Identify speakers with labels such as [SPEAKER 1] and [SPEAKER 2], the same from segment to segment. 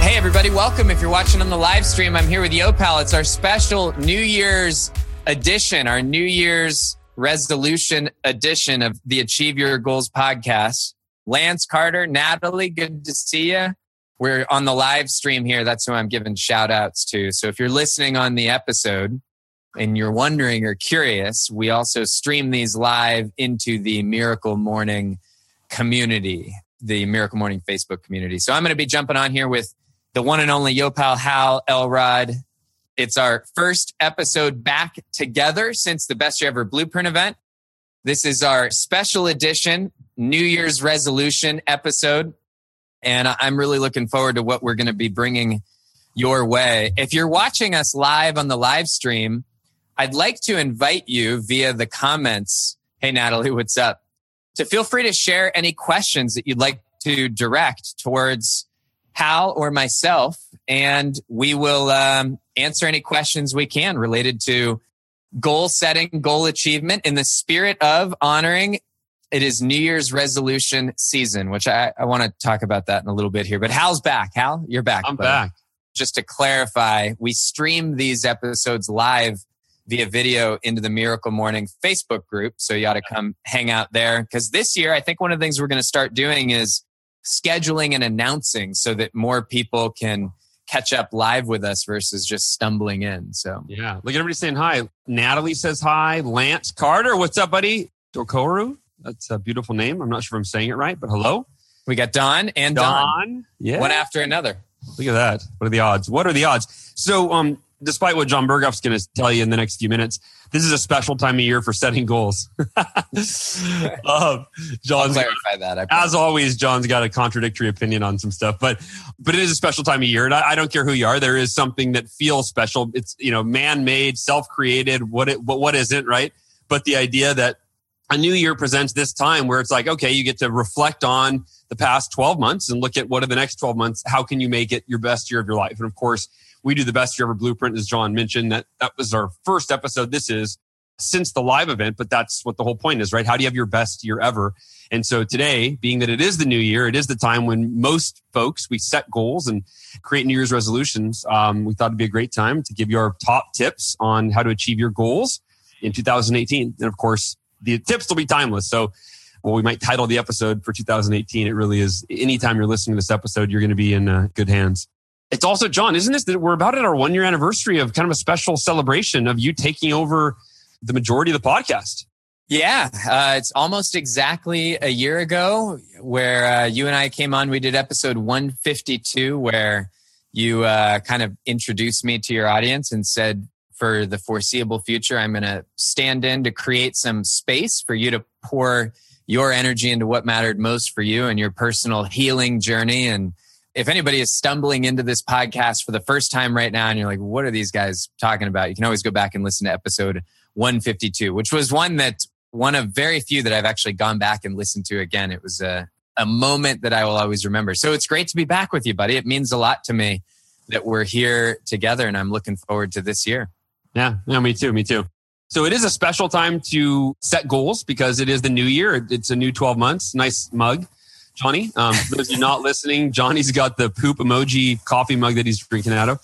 [SPEAKER 1] Hey, everybody, welcome. If you're watching on the live stream, I'm here with Yopal. It's our special New Year's edition, our New Year's resolution edition of the Achieve Your Goals podcast. Lance Carter, Natalie, good to see you. We're on the live stream here. That's who I'm giving shout outs to. So if you're listening on the episode and you're wondering or curious, we also stream these live into the Miracle Morning community, the Miracle Morning Facebook community. So I'm going to be jumping on here with the one and only Yopal Hal Elrod. It's our first episode back together since the Best Year Ever Blueprint event. This is our special edition New Year's resolution episode. And I'm really looking forward to what we're going to be bringing your way. If you're watching us live on the live stream, I'd like to invite you via the comments. Hey, Natalie, what's up? To feel free to share any questions that you'd like to direct towards Hal or myself, and we will um, answer any questions we can related to goal setting, goal achievement in the spirit of honoring. It is New Year's resolution season, which I, I want to talk about that in a little bit here. But Hal's back. Hal, you're back.
[SPEAKER 2] I'm buddy. back.
[SPEAKER 1] Just to clarify, we stream these episodes live via video into the Miracle Morning Facebook group. So you ought to come hang out there. Because this year, I think one of the things we're going to start doing is scheduling and announcing so that more people can catch up live with us versus just stumbling in. So
[SPEAKER 2] yeah, look at everybody saying hi. Natalie says hi. Lance Carter, what's up, buddy? Dokoru, that's a beautiful name. I'm not sure if I'm saying it right, but hello.
[SPEAKER 1] We got Don and Don. Don.
[SPEAKER 2] Yeah.
[SPEAKER 1] One after another.
[SPEAKER 2] Look at that. What are the odds? What are the odds? So, um, despite what John Berghoff's going to tell you in the next few minutes, this is a special time of year for setting goals.
[SPEAKER 1] um, John's clarify that.
[SPEAKER 2] As always, John's got a contradictory opinion on some stuff, but but it is a special time of year, and I, I don't care who you are. There is something that feels special. It's you know man made, self created. What it what what isn't right? But the idea that a new year presents this time where it's like okay, you get to reflect on the past 12 months and look at what are the next 12 months. How can you make it your best year of your life? And of course we do the best year ever blueprint, as John mentioned. That that was our first episode. This is since the live event, but that's what the whole point is, right? How do you have your best year ever? And so today, being that it is the new year, it is the time when most folks we set goals and create New Year's resolutions. Um, we thought it'd be a great time to give you our top tips on how to achieve your goals in 2018. And of course, the tips will be timeless. So well, we might title the episode for 2018. It really is. Anytime you're listening to this episode, you're going to be in uh, good hands. It's also, John, isn't this that we're about at our one year anniversary of kind of a special celebration of you taking over the majority of the podcast?
[SPEAKER 1] Yeah, uh, it's almost exactly a year ago where uh, you and I came on. We did episode 152, where you uh, kind of introduced me to your audience and said, for the foreseeable future, I'm going to stand in to create some space for you to pour your energy into what mattered most for you and your personal healing journey and if anybody is stumbling into this podcast for the first time right now and you're like, what are these guys talking about? You can always go back and listen to episode 152, which was one that one of very few that I've actually gone back and listened to again. It was a, a moment that I will always remember. So it's great to be back with you, buddy. It means a lot to me that we're here together and I'm looking forward to this year.
[SPEAKER 2] Yeah, yeah, me too, me too. So it is a special time to set goals because it is the new year. It's a new 12 months. Nice mug. Johnny. Um, for those of you not listening, Johnny's got the poop emoji coffee mug that he's drinking out of,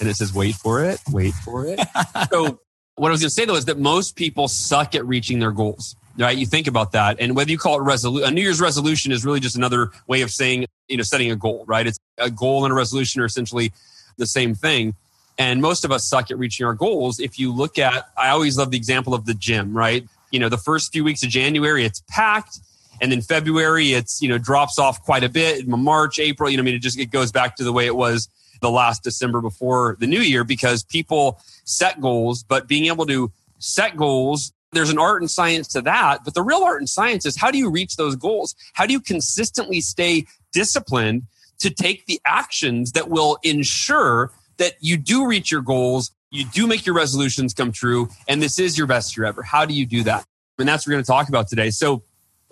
[SPEAKER 2] and it says, "Wait for it, wait for it." so, what I was going to say though is that most people suck at reaching their goals. Right? You think about that, and whether you call it resolution, a New Year's resolution is really just another way of saying, you know, setting a goal. Right? It's a goal and a resolution are essentially the same thing. And most of us suck at reaching our goals. If you look at, I always love the example of the gym, right? You know, the first few weeks of January, it's packed and then February, it's, you know, drops off quite a bit. March, April, you know, I mean, it just, it goes back to the way it was the last December before the new year because people set goals, but being able to set goals, there's an art and science to that. But the real art and science is how do you reach those goals? How do you consistently stay disciplined to take the actions that will ensure that you do reach your goals, you do make your resolutions come true, and this is your best year ever. How do you do that? And that's what we're going to talk about today. So,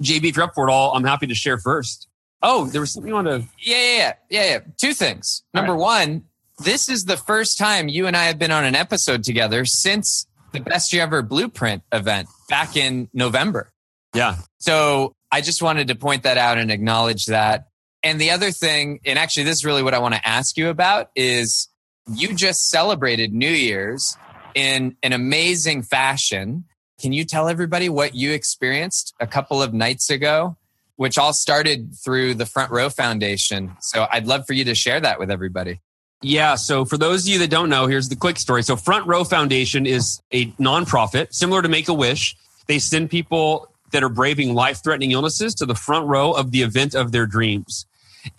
[SPEAKER 2] JB, if you're up for it all, I'm happy to share first. Oh, there was something you want to.
[SPEAKER 1] Yeah, yeah, yeah, yeah. yeah. Two things. Number right. one, this is the first time you and I have been on an episode together since the best year ever blueprint event back in November.
[SPEAKER 2] Yeah.
[SPEAKER 1] So I just wanted to point that out and acknowledge that. And the other thing, and actually, this is really what I want to ask you about is you just celebrated New Year's in an amazing fashion. Can you tell everybody what you experienced a couple of nights ago, which all started through the Front Row Foundation? So I'd love for you to share that with everybody.
[SPEAKER 2] Yeah. So for those of you that don't know, here's the quick story. So Front Row Foundation is a nonprofit similar to Make a Wish. They send people that are braving life threatening illnesses to the front row of the event of their dreams.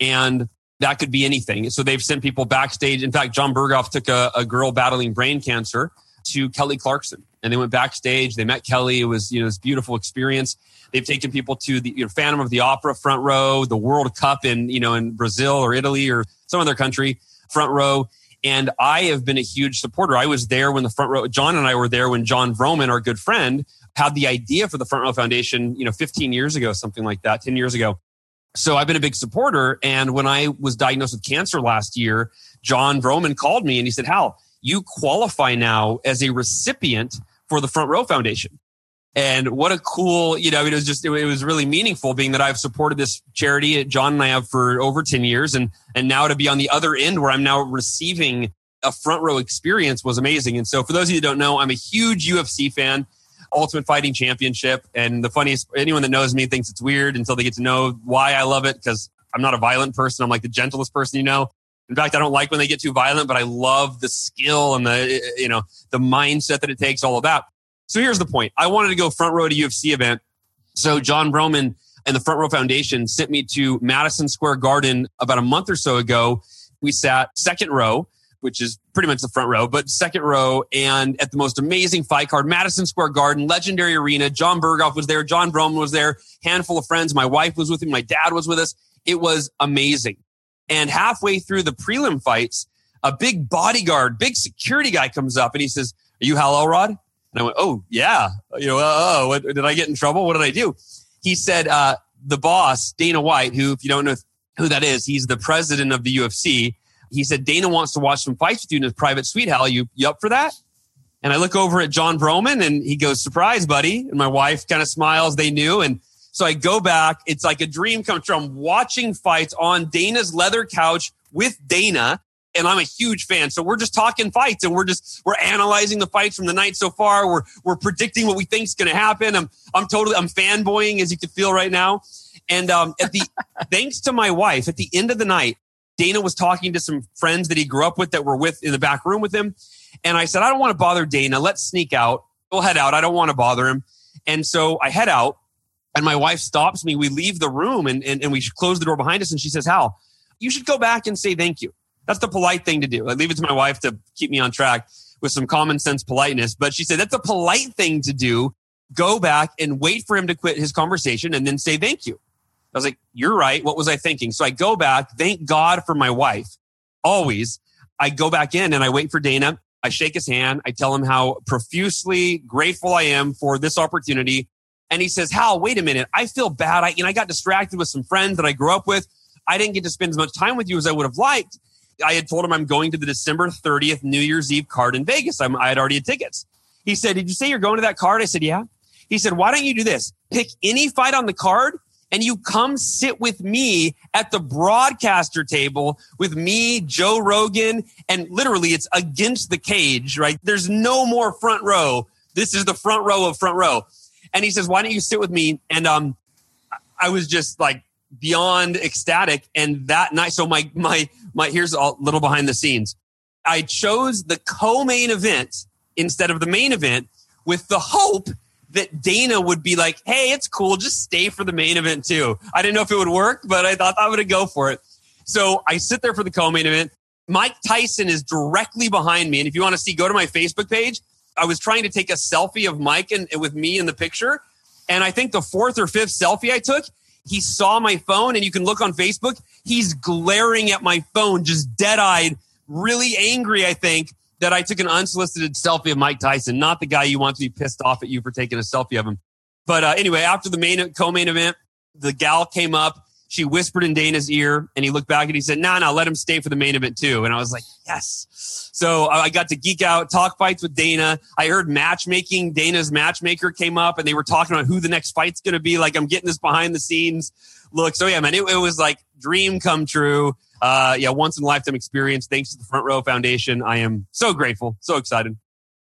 [SPEAKER 2] And that could be anything. So they've sent people backstage. In fact, John Berghoff took a, a girl battling brain cancer to Kelly Clarkson and they went backstage. They met Kelly. It was, you know, this beautiful experience. They've taken people to the you know, Phantom of the Opera front row, the World Cup in, you know, in Brazil or Italy or some other country front row. And I have been a huge supporter. I was there when the front row, John and I were there when John Vroman, our good friend, had the idea for the Front Row Foundation, you know, 15 years ago, something like that, 10 years ago. So I've been a big supporter. And when I was diagnosed with cancer last year, John Vroman called me and he said, Hal, you qualify now as a recipient for the Front Row Foundation. And what a cool, you know, it was just, it was really meaningful being that I've supported this charity, John and I have for over 10 years. And, and now to be on the other end where I'm now receiving a front row experience was amazing. And so for those of you that don't know, I'm a huge UFC fan. Ultimate Fighting Championship. And the funniest, anyone that knows me thinks it's weird until they get to know why I love it because I'm not a violent person. I'm like the gentlest person you know. In fact, I don't like when they get too violent, but I love the skill and the, you know, the mindset that it takes, all of that. So here's the point. I wanted to go front row to UFC event. So John Vroman and the Front Row Foundation sent me to Madison Square Garden about a month or so ago. We sat second row which is pretty much the front row, but second row and at the most amazing fight card, Madison Square Garden, legendary arena. John Berghoff was there. John Vroman was there. Handful of friends. My wife was with me. My dad was with us. It was amazing. And halfway through the prelim fights, a big bodyguard, big security guy comes up and he says, are you Hal Elrod? And I went, oh, yeah. You know, oh, what, did I get in trouble? What did I do? He said, uh, the boss, Dana White, who, if you don't know who that is, he's the president of the UFC he said, Dana wants to watch some fights with you in his private suite. Hal, you, you up for that? And I look over at John Vroman and he goes, surprise, buddy. And my wife kind of smiles. They knew. And so I go back. It's like a dream come true. I'm watching fights on Dana's leather couch with Dana. And I'm a huge fan. So we're just talking fights and we're just, we're analyzing the fights from the night so far. We're, we're predicting what we think is going to happen. I'm, I'm totally, I'm fanboying as you can feel right now. And um, at the, thanks to my wife, at the end of the night, Dana was talking to some friends that he grew up with that were with in the back room with him. And I said, I don't want to bother Dana. Let's sneak out. We'll head out. I don't want to bother him. And so I head out and my wife stops me. We leave the room and, and, and we close the door behind us. And she says, Hal, you should go back and say thank you. That's the polite thing to do. I leave it to my wife to keep me on track with some common sense politeness. But she said, that's a polite thing to do. Go back and wait for him to quit his conversation and then say thank you. I was like, you're right. What was I thinking? So I go back, thank God for my wife. Always. I go back in and I wait for Dana. I shake his hand. I tell him how profusely grateful I am for this opportunity. And he says, Hal, wait a minute. I feel bad. I, you know, I got distracted with some friends that I grew up with. I didn't get to spend as much time with you as I would have liked. I had told him I'm going to the December 30th New Year's Eve card in Vegas. I'm, I had already had tickets. He said, Did you say you're going to that card? I said, Yeah. He said, Why don't you do this? Pick any fight on the card and you come sit with me at the broadcaster table with me, Joe Rogan, and literally it's against the cage, right? There's no more front row. This is the front row of front row. And he says, why don't you sit with me? And, um, I was just like beyond ecstatic. And that night, so my, my, my, here's a little behind the scenes. I chose the co-main event instead of the main event with the hope that Dana would be like, hey, it's cool, just stay for the main event too. I didn't know if it would work, but I thought I would go for it. So I sit there for the co-main event. Mike Tyson is directly behind me. And if you want to see, go to my Facebook page. I was trying to take a selfie of Mike and, and with me in the picture. And I think the fourth or fifth selfie I took, He saw my phone and you can look on Facebook. He's glaring at my phone, just dead eyed, really angry, I think, that I took an unsolicited selfie of Mike Tyson, not the guy you want to be pissed off at you for taking a selfie of him. But uh, anyway, after the main co-main event, the gal came up. She whispered in Dana's ear, and he looked back and he said, "No, nah, no, nah, let him stay for the main event too." And I was like, "Yes." So I got to geek out, talk fights with Dana. I heard matchmaking. Dana's matchmaker came up, and they were talking about who the next fight's going to be. Like I'm getting this behind the scenes look. So yeah, man, it, it was like dream come true. Uh, yeah, once in a lifetime experience. Thanks to the Front Row Foundation, I am so grateful, so excited.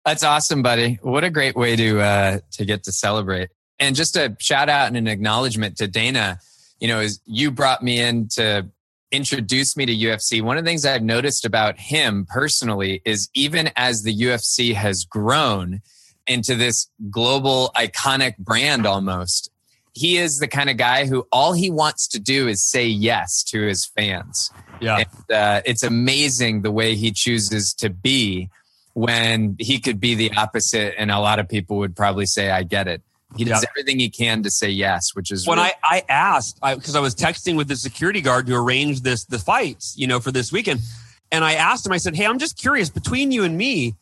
[SPEAKER 1] That's awesome, buddy. What a great way to uh, to get to celebrate. And just a shout out and an acknowledgement to Dana. You know, is you brought me in to introduce me to UFC, one of the things I've noticed about him personally is even as the UFC has grown into this global iconic brand almost, he is the kind of guy who all he wants to do is say yes to his fans.
[SPEAKER 2] Yeah.
[SPEAKER 1] And, uh, it's amazing the way he chooses to be when he could be the opposite. And a lot of people would probably say, I get it. He does yep. everything he can to say yes, which is
[SPEAKER 2] when really- I, I asked because I, I, was texting with the security guard to arrange this the fights, you know, for this weekend, and I asked him. I said, "Hey, I'm just curious between you and me,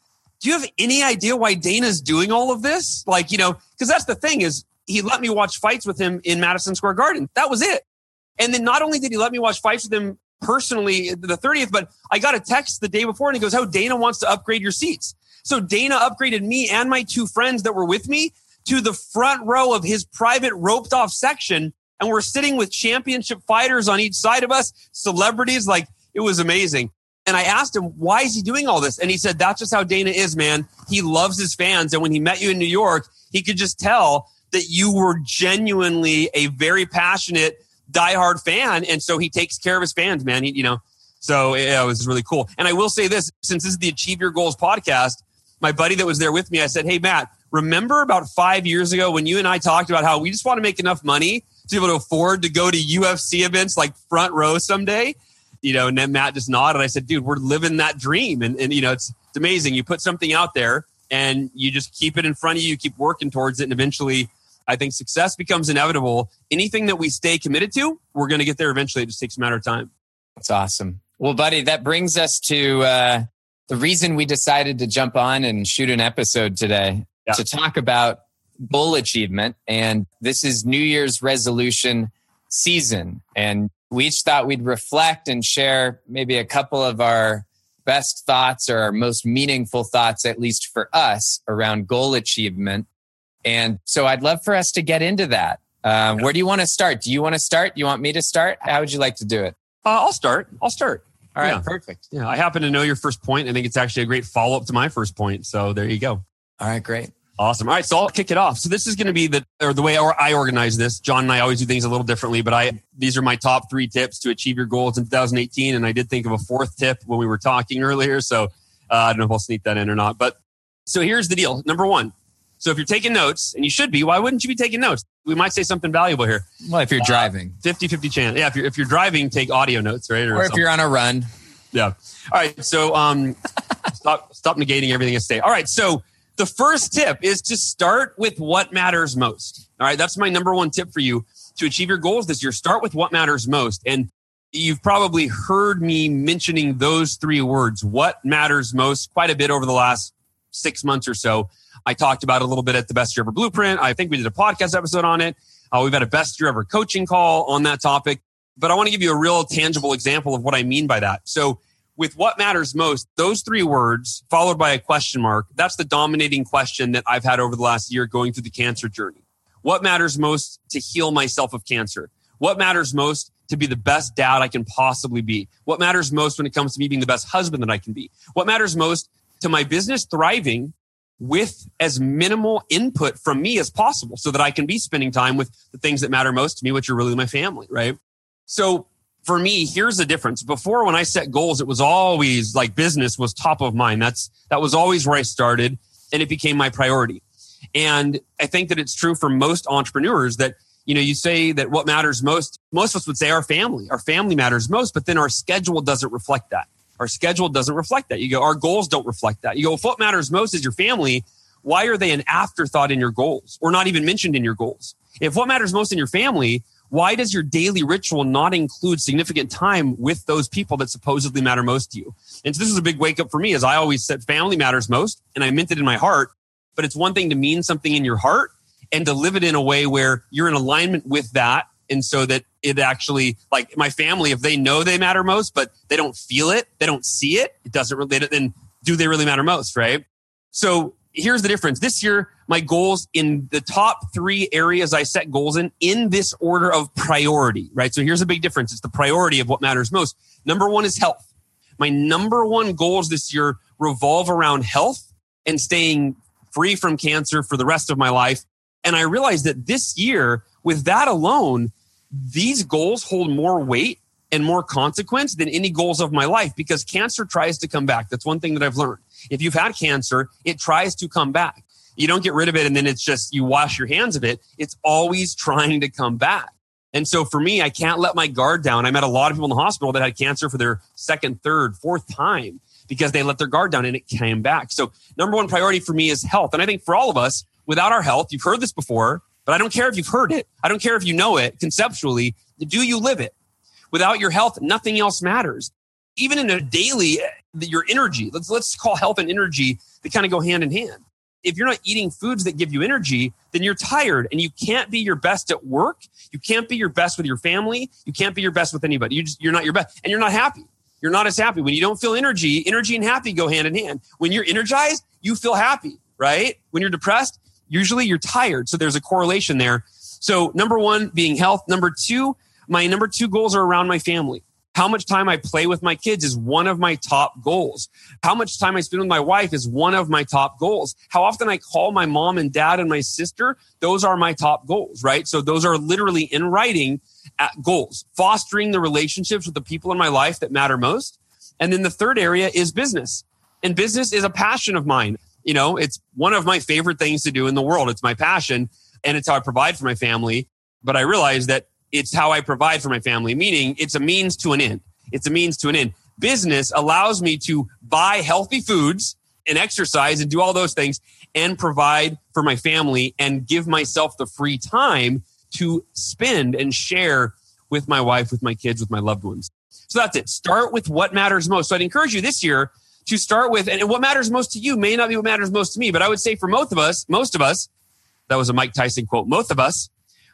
[SPEAKER 2] do you have any idea why Dana's doing all of this? Like, you know, because that's the thing is he let me watch fights with him in Madison Square Garden. That was it. And then not only did he let me watch fights with him personally the 30th, but I got a text the day before and he goes, "Hal, Dana wants to upgrade your seats." So Dana upgraded me and my two friends that were with me to the front row of his private roped off section. And we're sitting with championship fighters on each side of us, celebrities. Like it was amazing. And I asked him, why is he doing all this? And he said, that's just how Dana is, man. He loves his fans. And when he met you in New York, he could just tell that you were genuinely a very passionate, diehard fan. And so he takes care of his fans, man. He, you know, so yeah, it was really cool. And I will say this since this is the Achieve Your Goals podcast, my buddy that was there with me, I said, Hey, Matt, remember about five years ago when you and I talked about how we just want to make enough money to be able to afford to go to UFC events like front row someday? You know, and then Matt just nodded. I said, dude, we're living that dream. And, and you know, it's, it's amazing. You put something out there and you just keep it in front of you, you keep working towards it. And eventually, I think success becomes inevitable. Anything that we stay committed to, we're going to get there eventually. It just takes a matter of time.
[SPEAKER 1] That's awesome. Well, buddy, that brings us to uh, the reason we decided to jump on and shoot an episode today yeah. to talk about goal achievement. And this is New Year's resolution season. And we each thought we'd reflect and share maybe a couple of our best thoughts or our most meaningful thoughts, at least for us, around goal achievement. And so I'd love for us to get into that. Um, yeah. Where do you want to start? Do you want to start? Do you want me to start? How would you like to do it?
[SPEAKER 2] Uh, I'll start. I'll start.
[SPEAKER 1] All right, yeah. perfect.
[SPEAKER 2] Yeah, I happen to know your first point. I think it's actually a great follow up to my first point. So there you go.
[SPEAKER 1] All right, great.
[SPEAKER 2] Awesome. All right, so I'll kick it off. So this is going to be the or the way I organize this. John and I always do things a little differently, but I these are my top three tips to achieve your goals in 2018. And I did think of a fourth tip when we were talking earlier. So uh, I don't know if I'll sneak that in or not. But so here's the deal. Number one. So if you're taking notes, and you should be, why wouldn't you be taking notes? We might say something valuable here.
[SPEAKER 1] Well, if you're uh, driving,
[SPEAKER 2] 50 50 chance. Yeah, if you're if you're driving, take audio notes, right?
[SPEAKER 1] Or, or if you're on a run.
[SPEAKER 2] Yeah. All right. So um, stop stop negating everything I say. All right. So the first tip is to start with what matters most. All right. That's my number one tip for you to achieve your goals this year. Start with what matters most. And you've probably heard me mentioning those three words, what matters most, quite a bit over the last six months or so. I talked about a little bit at the Best Year Ever Blueprint. I think we did a podcast episode on it. Uh, we've had a Best Year Ever coaching call on that topic. But I want to give you a real tangible example of what I mean by that. So, with what matters most, those three words followed by a question mark, that's the dominating question that I've had over the last year going through the cancer journey. What matters most to heal myself of cancer? What matters most to be the best dad I can possibly be? What matters most when it comes to me being the best husband that I can be? What matters most to my business thriving with as minimal input from me as possible so that I can be spending time with the things that matter most to me, which are really my family, right? So for me, here's the difference. Before when I set goals, it was always like business was top of mind. That's, that was always where I started and it became my priority. And I think that it's true for most entrepreneurs that, you know, you say that what matters most, most of us would say our family, our family matters most, but then our schedule doesn't reflect that. Our schedule doesn't reflect that. You go, our goals don't reflect that. You go, if what matters most is your family, why are they an afterthought in your goals or not even mentioned in your goals? If what matters most in your family why does your daily ritual not include significant time with those people that supposedly matter most to you? And so this is a big wake up for me as I always said family matters most and I meant it in my heart, but it's one thing to mean something in your heart and to live it in a way where you're in alignment with that. And so that it actually, like my family, if they know they matter most, but they don't feel it, they don't see it, it doesn't really, then do they really matter most, right? So here's the difference. This year, my goals in the top three areas I set goals in, in this order of priority, right? So here's a big difference. It's the priority of what matters most. Number one is health. My number one goals this year revolve around health and staying free from cancer for the rest of my life. And I realized that this year, with that alone, these goals hold more weight and more consequence than any goals of my life because cancer tries to come back. That's one thing that I've learned. If you've had cancer, it tries to come back. You don't get rid of it and then it's just you wash your hands of it. It's always trying to come back. And so for me, I can't let my guard down. I met a lot of people in the hospital that had cancer for their second, third, fourth time because they let their guard down and it came back. So number one priority for me is health. And I think for all of us, without our health, you've heard this before, but I don't care if you've heard it. I don't care if you know it conceptually. Do you live it? Without your health, nothing else matters. Even in a daily, eh, your energy, let's, let's call health and energy, they kind of go hand in hand. If you're not eating foods that give you energy, then you're tired and you can't be your best at work. You can't be your best with your family. You can't be your best with anybody. You just, you're not your best and you're not happy you're not as happy. When you don't feel energy, energy and happy go hand in hand. When you're energized, you feel happy, right? When you're depressed, usually you're tired. So there's a correlation there. So number one being health. Number two, my number two goals are around my family. How much time I play with my kids is one of my top goals. How much time I spend with my wife is one of my top goals. How often I call my mom and dad and my sister, those are my top goals, right? So those are literally in writing uh, goals, fostering the relationships with the people in my life that matter most. And then the third area is business. And business is a passion of mine. You know, it's one of my favorite things to do in the world. It's my passion and it's how I provide for my family. But I realize that it's how I provide for my family, meaning it's a means to an end. It's a means to an end. Business allows me to buy healthy foods and exercise and do all those things and provide for my family and give myself the free time to spend and share with my wife, with my kids, with my loved ones. So that's it. Start with what matters most. So I'd encourage you this year to start with, and what matters most to you may not be what matters most to me, but I would say for most of us, most of us, that was a Mike Tyson quote, most of us,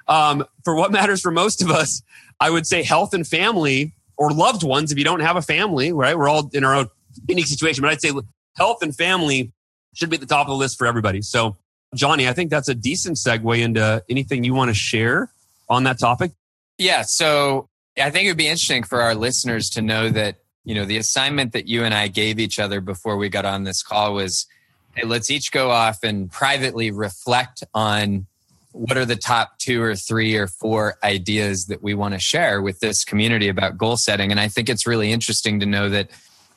[SPEAKER 2] um, for what matters for most of us, I would say health and family or loved ones. If you don't have a family, right? We're all in our own unique situation, but I'd say health and family should be at the top of the list for everybody. So Johnny, I think that's a decent segue into anything you want to share on that topic.
[SPEAKER 1] Yeah. So I think it would be interesting for our listeners to know that, you know, the assignment that you and I gave each other before we got on this call was hey, let's each go off and privately reflect on what are the top two or three or four ideas that we want to share with this community about goal setting. And I think it's really interesting to know that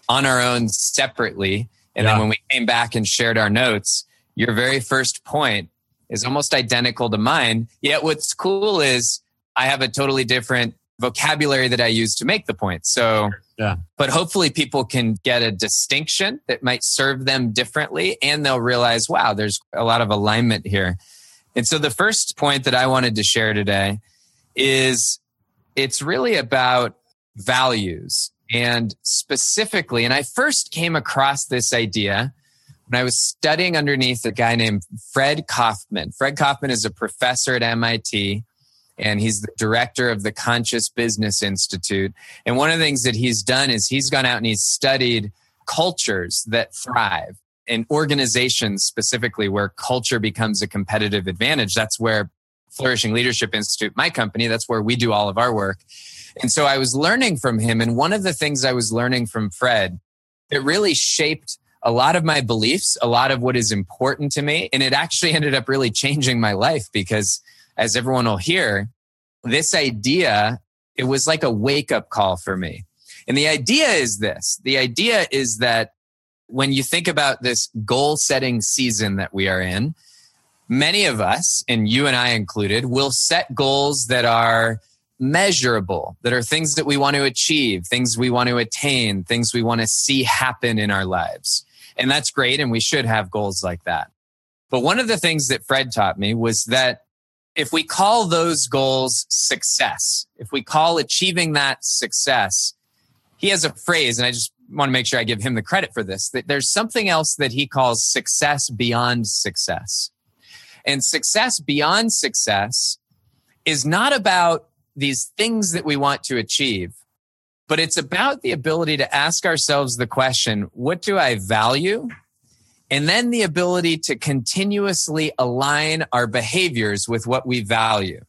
[SPEAKER 1] on our own separately, and yeah. then when we came back and shared our notes, your very first point is almost identical to mine. Yet what's cool is I have a totally different vocabulary that I use to make the point. So, yeah. but hopefully people can get a distinction that might serve them differently and they'll realize, wow, there's a lot of alignment here. And so the first point that I wanted to share today is it's really about values and specifically, and I first came across this idea when I was studying underneath a guy named Fred Kofman. Fred Kofman is a professor at MIT and he's the director of the Conscious Business Institute. And one of the things that he's done is he's gone out and he's studied cultures that thrive in organizations specifically where culture becomes a competitive advantage. That's where Flourishing Leadership Institute, my company, that's where we do all of our work. And so I was learning from him. And one of the things I was learning from Fred that really shaped a lot of my beliefs, a lot of what is important to me. And it actually ended up really changing my life because as everyone will hear, this idea, it was like a wake up call for me. And the idea is this. The idea is that when you think about this goal setting season that we are in, many of us, and you and I included, will set goals that are measurable, that are things that we want to achieve, things we want to attain, things we want to see happen in our lives. And that's great. And we should have goals like that. But one of the things that Fred taught me was that if we call those goals success, if we call achieving that success, he has a phrase, and I just want to make sure I give him the credit for this, that there's something else that he calls success beyond success. And success beyond success is not about these things that we want to achieve, but it's about the ability to ask ourselves the question, what do I value? And then the ability to continuously align our behaviors with what we value.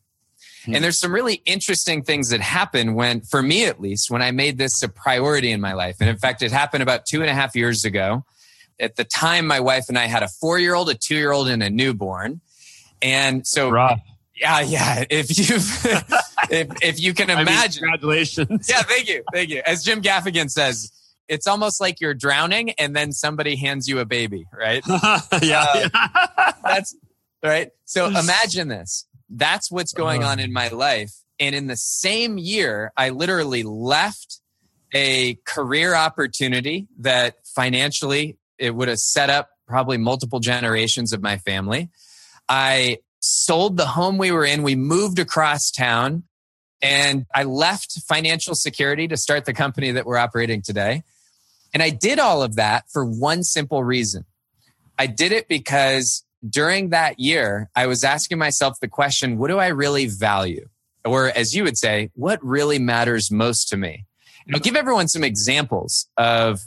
[SPEAKER 1] Hmm. And there's some really interesting things that happen when, for me at least, when I made this a priority in my life. And in fact, it happened about two and a half years ago. At the time, my wife and I had a four year old, a two year old, and a newborn. And so,
[SPEAKER 2] Rough.
[SPEAKER 1] yeah, yeah. If you if if you can imagine,
[SPEAKER 2] I mean, congratulations.
[SPEAKER 1] Yeah, thank you, thank you. As Jim Gaffigan says, it's almost like you're drowning, and then somebody hands you a baby, right?
[SPEAKER 2] yeah,
[SPEAKER 1] uh, that's right. So imagine this. That's what's going uh-huh. on in my life. And in the same year, I literally left a career opportunity that financially it would have set up probably multiple generations of my family. I sold the home we were in. We moved across town and I left financial security to start the company that we're operating today. And I did all of that for one simple reason. I did it because during that year, I was asking myself the question, what do I really value? Or as you would say, what really matters most to me? I'll give everyone some examples of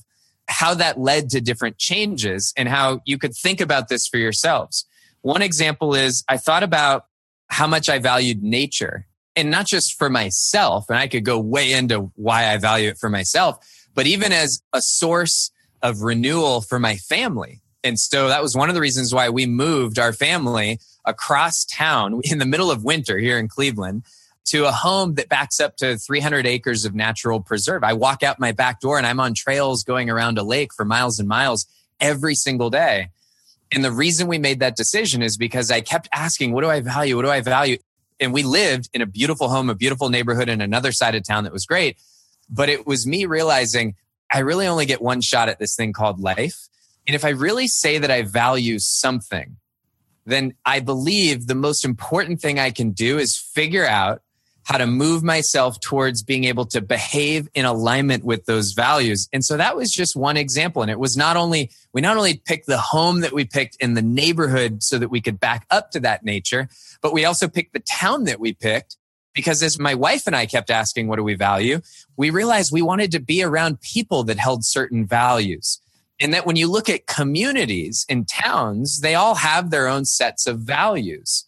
[SPEAKER 1] how that led to different changes and how you could think about this for yourselves. One example is I thought about how much I valued nature and not just for myself. And I could go way into why I value it for myself, but even as a source of renewal for my family. And so that was one of the reasons why we moved our family across town in the middle of winter here in Cleveland to a home that backs up to 300 acres of natural preserve. I walk out my back door and I'm on trails going around a lake for miles and miles every single day. And the reason we made that decision is because I kept asking, what do I value? What do I value? And we lived in a beautiful home, a beautiful neighborhood in another side of town that was great. But it was me realizing I really only get one shot at this thing called life. And if I really say that I value something, then I believe the most important thing I can do is figure out how to move myself towards being able to behave in alignment with those values. And so that was just one example. And it was not only, we not only picked the home that we picked in the neighborhood so that we could back up to that nature, but we also picked the town that we picked because as my wife and I kept asking, what do we value? We realized we wanted to be around people that held certain values. And that when you look at communities and towns, they all have their own sets of values.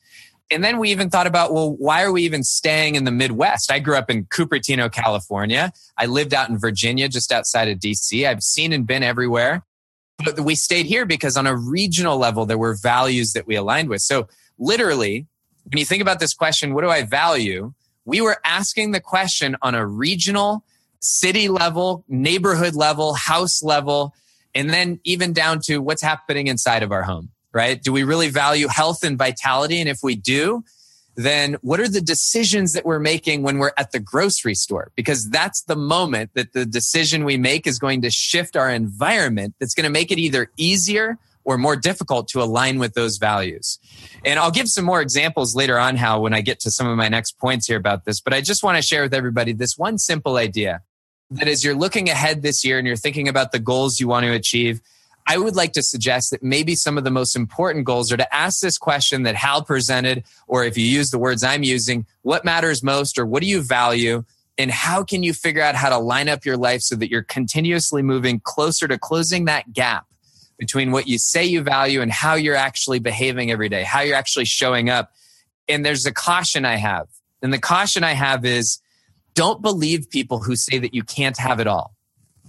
[SPEAKER 1] And then we even thought about, well, why are we even staying in the Midwest? I grew up in Cupertino, California. I lived out in Virginia, just outside of DC. I've seen and been everywhere. But we stayed here because on a regional level, there were values that we aligned with. So literally, when you think about this question, what do I value? We were asking the question on a regional, city level, neighborhood level, house level, and then even down to what's happening inside of our home, right? Do we really value health and vitality? And if we do, then what are the decisions that we're making when we're at the grocery store? Because that's the moment that the decision we make is going to shift our environment that's going to make it either easier or more difficult to align with those values. And I'll give some more examples later on how when I get to some of my next points here about this, but I just want to share with everybody this one simple idea that as you're looking ahead this year and you're thinking about the goals you want to achieve, I would like to suggest that maybe some of the most important goals are to ask this question that Hal presented, or if you use the words I'm using, what matters most or what do you value? And how can you figure out how to line up your life so that you're continuously moving closer to closing that gap between what you say you value and how you're actually behaving every day, how you're actually showing up. And there's a caution I have. And the caution I have is don't believe people who say that you can't have it all.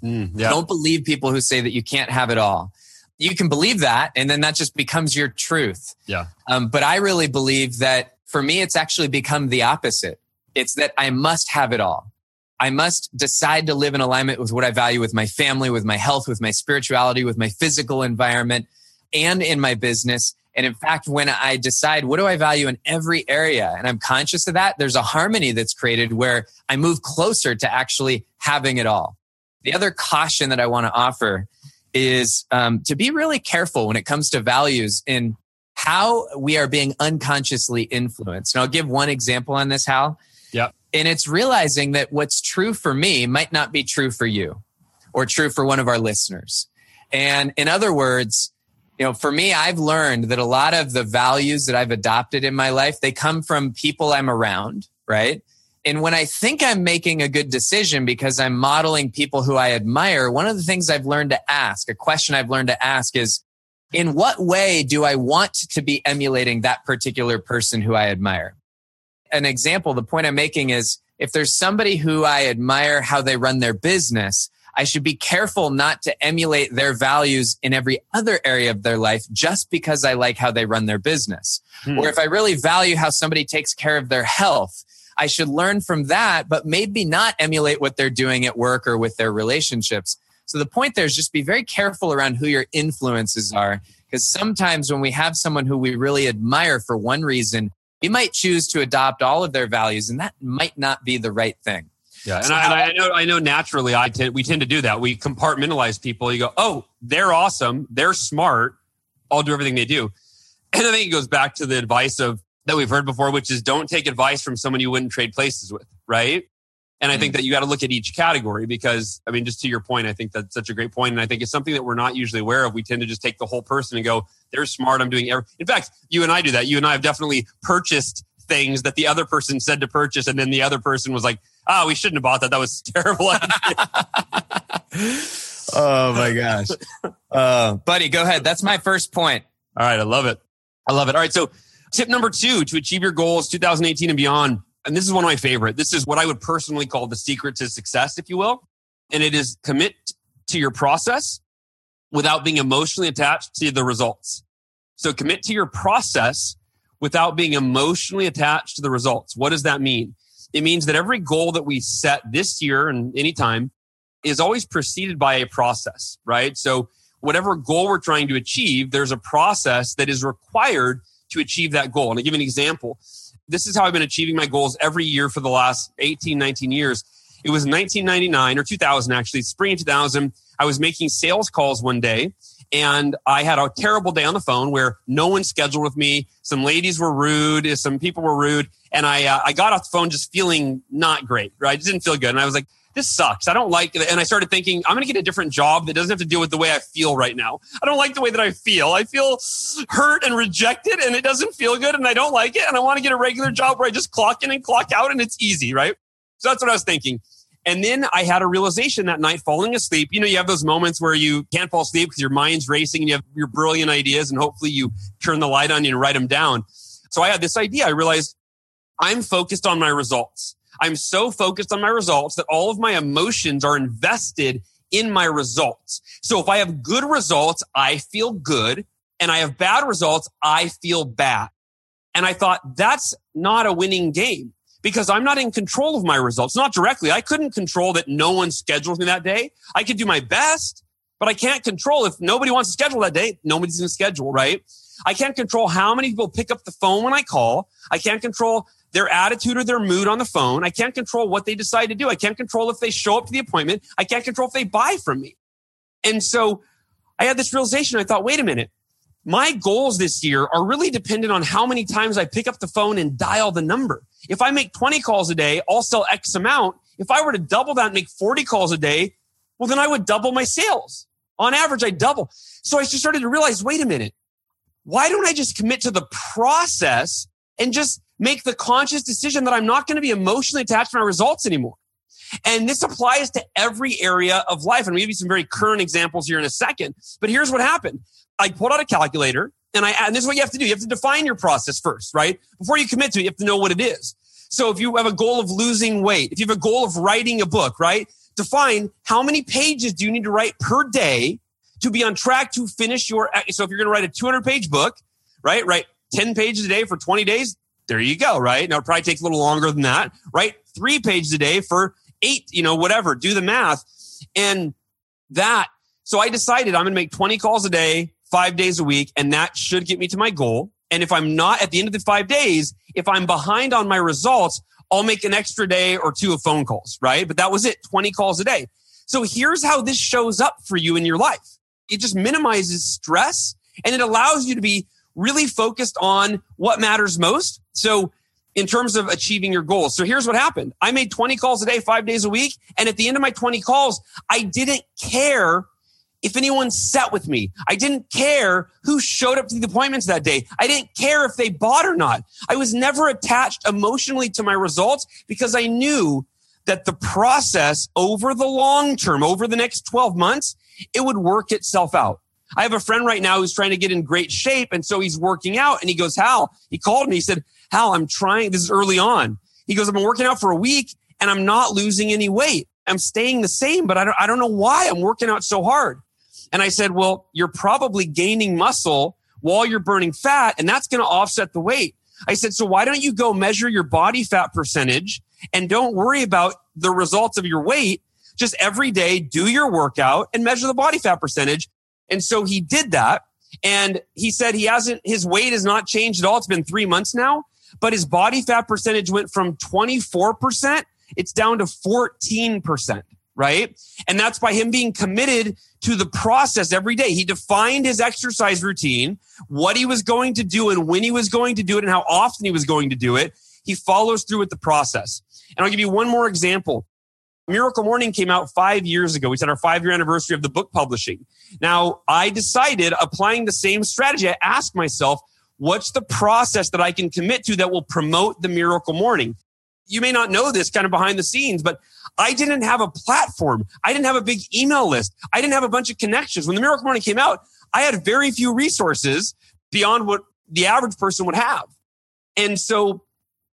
[SPEAKER 1] Mm, yeah. Don't believe people who say that you can't have it all. You can believe that, and then that just becomes your truth.
[SPEAKER 2] Yeah.
[SPEAKER 1] Um, but I really believe that for me, it's actually become the opposite. It's that I must have it all. I must decide to live in alignment with what I value with my family, with my health, with my spirituality, with my physical environment, and in my business. And in fact, when I decide what do I value in every area and I'm conscious of that, there's a harmony that's created where I move closer to actually having it all. The other caution that I want to offer is um, to be really careful when it comes to values in how we are being unconsciously influenced. And I'll give one example on this, Hal.
[SPEAKER 2] Yeah.
[SPEAKER 1] And it's realizing that what's true for me might not be true for you or true for one of our listeners. And in other words, you know, for me, I've learned that a lot of the values that I've adopted in my life, they come from people I'm around, right? And when I think I'm making a good decision because I'm modeling people who I admire, one of the things I've learned to ask, a question I've learned to ask is, in what way do I want to be emulating that particular person who I admire? An example, the point I'm making is if there's somebody who I admire how they run their business, I should be careful not to emulate their values in every other area of their life just because I like how they run their business. Hmm. Or if I really value how somebody takes care of their health, I should learn from that, but maybe not emulate what they're doing at work or with their relationships. So the point there is just be very careful around who your influences are. Because sometimes when we have someone who we really admire for one reason, we might choose to adopt all of their values, and that might not be the right thing.
[SPEAKER 2] Yeah, and, so I, and I, know I know naturally I tend, we tend to do that. We compartmentalize people. You go, oh, they're awesome, they're smart. I'll do everything they do. And I think it goes back to the advice of that we've heard before, which is don't take advice from someone you wouldn't trade places with, right? And I think mm. that you got to look at each category because, I mean, just to your point, I think that's such a great point. And I think it's something that we're not usually aware of. We tend to just take the whole person and go, they're smart. I'm doing every. In fact, you and I do that. You and I have definitely purchased things that the other person said to purchase. And then the other person was like, oh, we shouldn't have bought that. That was terrible.
[SPEAKER 1] oh my gosh. Uh, buddy, go ahead. That's my first point.
[SPEAKER 2] All right. I love it. I love it. All right. So tip number two to achieve your goals 2018 and beyond and this is one of my favorite. This is what I would personally call the secret to success, if you will. And it is commit to your process without being emotionally attached to the results. So commit to your process without being emotionally attached to the results. What does that mean? It means that every goal that we set this year and anytime is always preceded by a process, right? So whatever goal we're trying to achieve, there's a process that is required to achieve that goal. And I'll give an example this is how I've been achieving my goals every year for the last 18, 19 years. It was 1999 or 2000, actually, spring of 2000. I was making sales calls one day and I had a terrible day on the phone where no one scheduled with me. Some ladies were rude, some people were rude, and I uh, I got off the phone just feeling not great. Right, I didn't feel good, and I was like, this sucks. I don't like it. And I started thinking, I'm going to get a different job that doesn't have to deal with the way I feel right now. I don't like the way that I feel. I feel hurt and rejected and it doesn't feel good and I don't like it. And I want to get a regular job where I just clock in and clock out and it's easy, right? So that's what I was thinking. And then I had a realization that night falling asleep. You know, you have those moments where you can't fall asleep because your mind's racing and you have your brilliant ideas and hopefully you turn the light on and write them down. So I had this idea. I realized I'm focused on my results. I'm so focused on my results that all of my emotions are invested in my results. So if I have good results, I feel good. And I have bad results, I feel bad. And I thought that's not a winning game because I'm not in control of my results, not directly. I couldn't control that no one schedules me that day. I could do my best, but I can't control if nobody wants to schedule that day, nobody's going to schedule, right? I can't control how many people pick up the phone when I call. I can't control their attitude or their mood on the phone. I can't control what they decide to do. I can't control if they show up to the appointment. I can't control if they buy from me. And so I had this realization. I thought, wait a minute. My goals this year are really dependent on how many times I pick up the phone and dial the number. If I make 20 calls a day, I'll sell X amount. If I were to double that and make 40 calls a day, well, then I would double my sales. On average, I double. So I just started to realize, wait a minute. Why don't I just commit to the process and just make the conscious decision that I'm not going to be emotionally attached to my results anymore. And this applies to every area of life. And I'll give you some very current examples here in a second. But here's what happened. I pulled out a calculator and I, and this is what you have to do. You have to define your process first, right? Before you commit to it, you have to know what it is. So if you have a goal of losing weight, if you have a goal of writing a book, right? Define how many pages do you need to write per day to be on track to finish your, so if you're going to write a 200 page book, right? Write 10 pages a day for 20 days. There you go, right? Now it probably takes a little longer than that, right? Three pages a day for eight, you know, whatever. Do the math. And that, so I decided I'm going to make 20 calls a day, five days a week, and that should get me to my goal. And if I'm not at the end of the five days, if I'm behind on my results, I'll make an extra day or two of phone calls, right? But that was it 20 calls a day. So here's how this shows up for you in your life it just minimizes stress and it allows you to be really focused on what matters most. So in terms of achieving your goals. So here's what happened. I made 20 calls a day, five days a week. And at the end of my 20 calls, I didn't care if anyone sat with me. I didn't care who showed up to the appointments that day. I didn't care if they bought or not. I was never attached emotionally to my results because I knew that the process over the long term, over the next 12 months, it would work itself out. I have a friend right now who's trying to get in great shape. And so he's working out and he goes, Hal, he called me. He said, Hal, I'm trying. This is early on. He goes, I've been working out for a week and I'm not losing any weight. I'm staying the same, but I don't, I don't know why I'm working out so hard. And I said, well, you're probably gaining muscle while you're burning fat and that's going to offset the weight. I said, so why don't you go measure your body fat percentage and don't worry about the results of your weight? Just every day, do your workout and measure the body fat percentage. And so he did that. And he said he hasn't, his weight has not changed at all. It's been three months now, but his body fat percentage went from 24%, it's down to 14%, right? And that's by him being committed to the process every day. He defined his exercise routine, what he was going to do and when he was going to do it and how often he was going to do it. He follows through with the process. And I'll give you one more example. Miracle Morning came out five years ago. We said our five year anniversary of the book publishing. Now, I decided applying the same strategy. I asked myself, what's the process that I can commit to that will promote the Miracle Morning? You may not know this kind of behind the scenes, but I didn't have a platform. I didn't have a big email list. I didn't have a bunch of connections. When the Miracle Morning came out, I had very few resources beyond what the average person would have. And so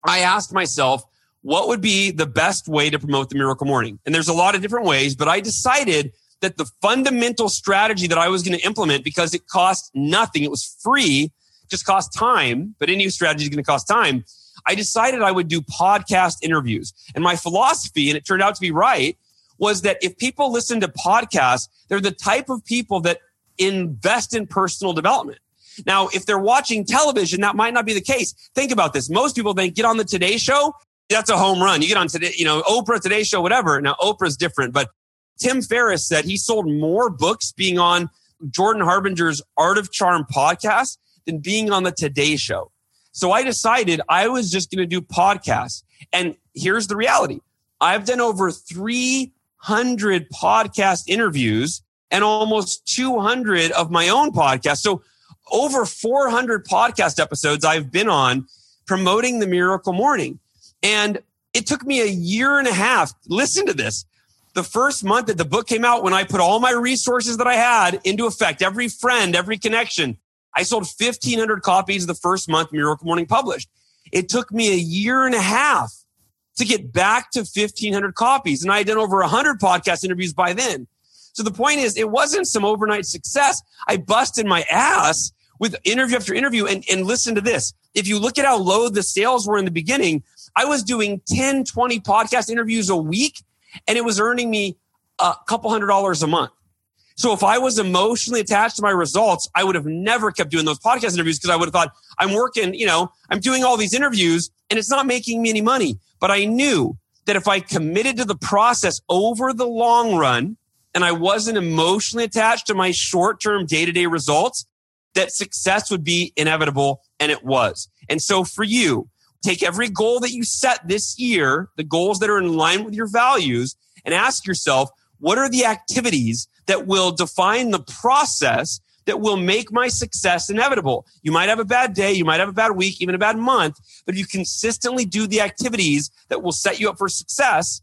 [SPEAKER 2] I asked myself, what would be the best way to promote the miracle morning? And there's a lot of different ways, but I decided that the fundamental strategy that I was going to implement because it cost nothing, it was free, just cost time, but any strategy is going to cost time. I decided I would do podcast interviews. And my philosophy, and it turned out to be right, was that if people listen to podcasts, they're the type of people that invest in personal development. Now, if they're watching television, that might not be the case. Think about this. Most people think get on the Today Show that's a home run. You get on today, you know, Oprah, Today Show, whatever. Now, Oprah's different, but Tim Ferriss said he sold more books being on Jordan Harbinger's Art of Charm podcast than being on the Today Show. So I decided I was just going to do podcasts. And here's the reality I've done over 300 podcast interviews and almost 200 of my own podcasts. So over 400 podcast episodes I've been on promoting the miracle morning. And it took me a year and a half. Listen to this. The first month that the book came out, when I put all my resources that I had into effect, every friend, every connection, I sold 1500 copies the first month Miracle Morning published. It took me a year and a half to get back to 1500 copies. And I had done over 100 podcast interviews by then. So the point is, it wasn't some overnight success. I busted my ass with interview after interview. And, and listen to this. If you look at how low the sales were in the beginning, I was doing 10, 20 podcast interviews a week and it was earning me a couple hundred dollars a month. So if I was emotionally attached to my results, I would have never kept doing those podcast interviews because I would have thought I'm working, you know, I'm doing all these interviews and it's not making me any money. But I knew that if I committed to the process over the long run and I wasn't emotionally attached to my short term day to day results, that success would be inevitable. And it was. And so for you, take every goal that you set this year, the goals that are in line with your values, and ask yourself, what are the activities that will define the process that will make my success inevitable? You might have a bad day, you might have a bad week, even a bad month, but if you consistently do the activities that will set you up for success,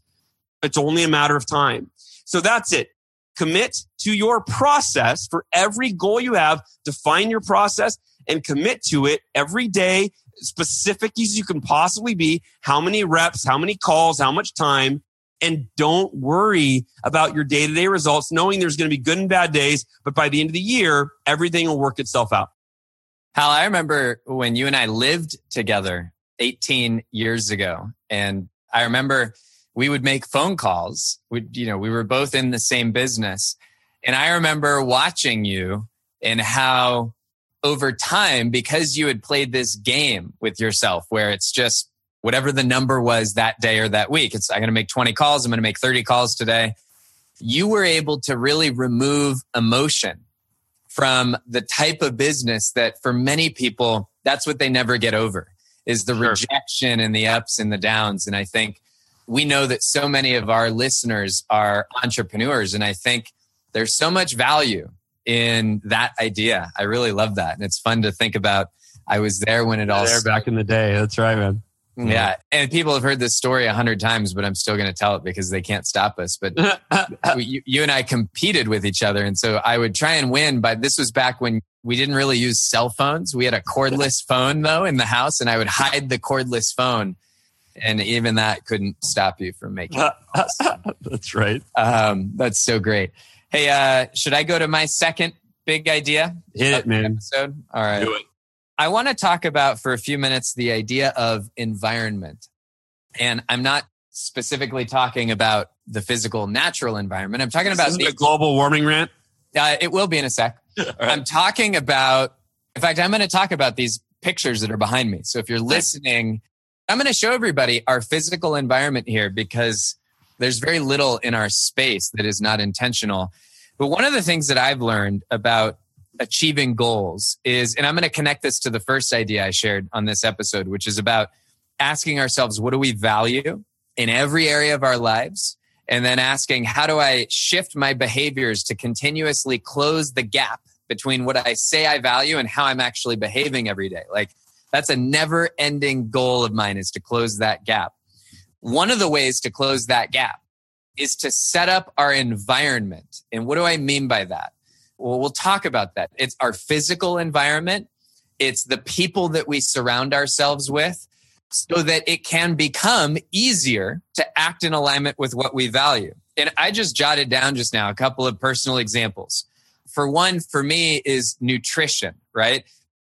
[SPEAKER 2] it's only a matter of time. So that's it. Commit to your process for every goal you have. Define your process and commit to it every day specific as you can possibly be. How many reps, how many calls, how much time. And don't worry about your day to day results, knowing there's going to be good and bad days. But by the end of the year, everything will work itself out.
[SPEAKER 1] Hal, I remember when you and I lived together 18 years ago. And I remember we would make phone calls. We, you know, we were both in the same business. And I remember watching you and how over time because you had played this game with yourself where it's just whatever the number was that day or that week. It's I'm going to make 20 calls, I'm going to make 30 calls today. You were able to really remove emotion from the type of business that for many people, that's what they never get over is the sure. rejection and the ups and the downs. And I think we know that so many of our listeners are entrepreneurs. And I think there's so much value in that idea. I really love that. And it's fun to think about. I was there when it all
[SPEAKER 2] there back in the day. That's right, man.
[SPEAKER 1] Yeah. And people have heard this story a hundred times, but I'm still going to tell it because they can't stop us. But you, you, and I competed with each other. And so I would try and win, but this was back when we didn't really use cell phones. We had a cordless phone though in the house and I would hide the cordless phone. And even that couldn't stop you from making.
[SPEAKER 2] that's right.
[SPEAKER 1] Um, that's so great. Hey, uh, should I go to my second big idea?
[SPEAKER 2] Hit it, man.
[SPEAKER 1] Episode? All right. I want to talk about for a few minutes the idea of environment. And I'm not specifically talking about the physical natural environment. I'm talking about
[SPEAKER 2] the global warming rant.
[SPEAKER 1] Uh, it will be in a sec. right. I'm talking about, in fact, I'm going to talk about these pictures that are behind me. So if you're listening, I'm going to show everybody our physical environment here because there's very little in our space that is not intentional. But one of the things that I've learned about achieving goals is, and I'm going to connect this to the first idea I shared on this episode, which is about asking ourselves, what do we value in every area of our lives? And then asking, how do I shift my behaviors to continuously close the gap between what I say I value and how I'm actually behaving every day? Like, that's a never ending goal of mine is to close that gap. One of the ways to close that gap is to set up our environment. And what do I mean by that? Well, we'll talk about that. It's our physical environment, it's the people that we surround ourselves with so that it can become easier to act in alignment with what we value. And I just jotted down just now a couple of personal examples. For one, for me, is nutrition, right?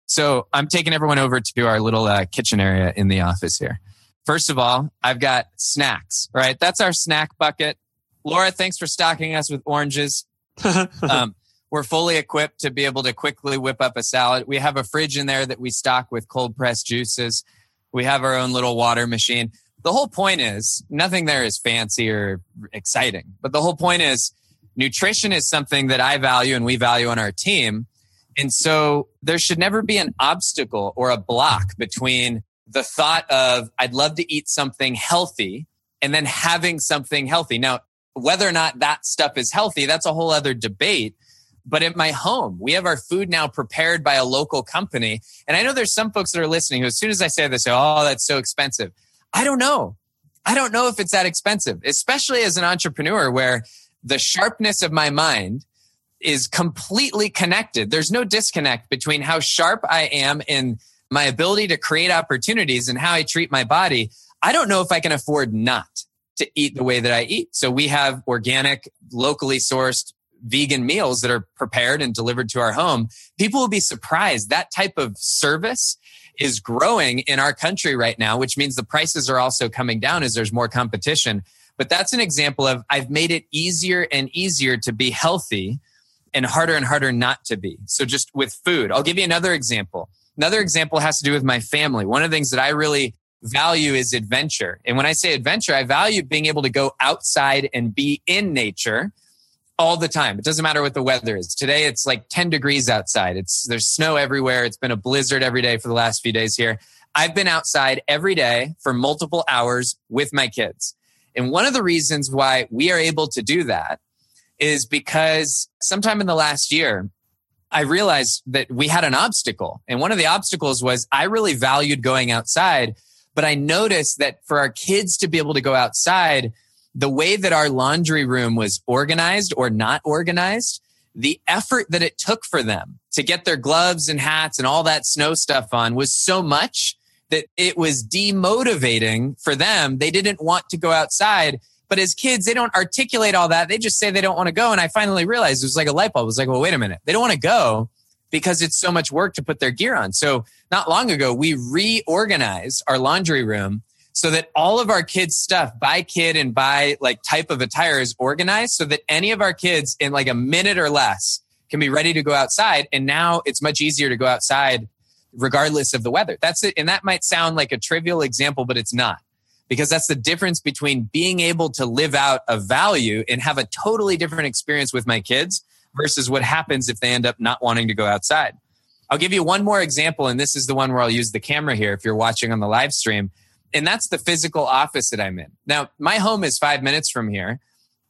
[SPEAKER 1] So I'm taking everyone over to our little uh, kitchen area in the office here. First of all, I've got snacks, right? That's our snack bucket. Laura, thanks for stocking us with oranges. um, we're fully equipped to be able to quickly whip up a salad. We have a fridge in there that we stock with cold pressed juices. We have our own little water machine. The whole point is nothing there is fancy or exciting, but the whole point is nutrition is something that I value and we value on our team. And so there should never be an obstacle or a block between the thought of I'd love to eat something healthy and then having something healthy. Now, whether or not that stuff is healthy, that's a whole other debate. But at my home, we have our food now prepared by a local company. And I know there's some folks that are listening who, as soon as I say this, say, oh, that's so expensive. I don't know. I don't know if it's that expensive, especially as an entrepreneur where the sharpness of my mind is completely connected. There's no disconnect between how sharp I am in my ability to create opportunities and how I treat my body, I don't know if I can afford not to eat the way that I eat. So we have organic, locally sourced vegan meals that are prepared and delivered to our home. People will be surprised that type of service is growing in our country right now, which means the prices are also coming down as there's more competition. But that's an example of I've made it easier and easier to be healthy and harder and harder not to be. So just with food, I'll give you another example. Another example has to do with my family. One of the things that I really value is adventure. And when I say adventure, I value being able to go outside and be in nature all the time. It doesn't matter what the weather is. Today it's like 10 degrees outside. It's there's snow everywhere. It's been a blizzard every day for the last few days here. I've been outside every day for multiple hours with my kids. And one of the reasons why we are able to do that is because sometime in the last year, I realized that we had an obstacle. And one of the obstacles was I really valued going outside, but I noticed that for our kids to be able to go outside, the way that our laundry room was organized or not organized, the effort that it took for them to get their gloves and hats and all that snow stuff on was so much that it was demotivating for them. They didn't want to go outside. But as kids, they don't articulate all that. They just say they don't want to go. And I finally realized it was like a light bulb. It was like, well, wait a minute. They don't want to go because it's so much work to put their gear on. So not long ago, we reorganized our laundry room so that all of our kids' stuff by kid and by like type of attire is organized so that any of our kids in like a minute or less can be ready to go outside. And now it's much easier to go outside regardless of the weather. That's it. And that might sound like a trivial example, but it's not because that's the difference between being able to live out a value and have a totally different experience with my kids versus what happens if they end up not wanting to go outside. I'll give you one more example, and this is the one where I'll use the camera here if you're watching on the live stream. And that's the physical office that I'm in. Now, my home is five minutes from here.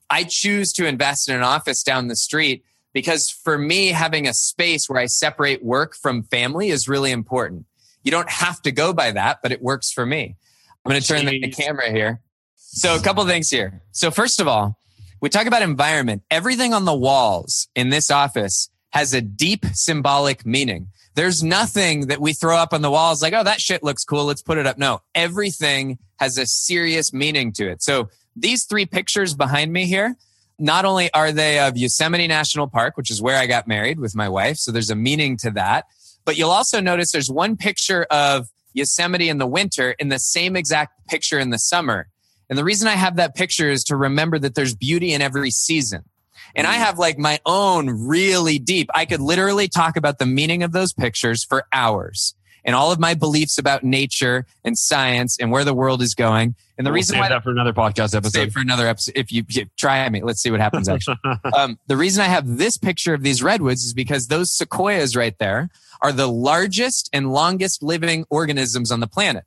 [SPEAKER 1] I choose to invest in an office down the street because for me, having a space where I separate work from family is really important. You don't have to go by that, but it works for me. I'm going to turn the camera here. So, a couple things here. So, first of all, we talk about environment. Everything on the walls in this office has a deep symbolic meaning. There's nothing that we throw up on the walls like, oh, that shit looks cool. Let's put it up. No, everything has a serious meaning to it. So these three pictures behind me here, not only are they of Yosemite National Park, which is where I got married with my wife. So there's a meaning to that. But you'll also notice there's one picture of Yosemite in the winter and the same exact picture in the summer. And the reason I have that picture is to remember that there's beauty in every season. And I mm. have like my own really deep, I could literally talk about the meaning of those pictures for hours and all of my beliefs about nature and science and where the world is going. And the
[SPEAKER 2] we'll
[SPEAKER 1] reason
[SPEAKER 2] why that for another podcast episode,
[SPEAKER 1] for another episode, if you, if you try me, let's see what happens. Actually, um, the reason I have this picture of these redwoods is because those sequoias right there are the largest and longest living organisms on the planet.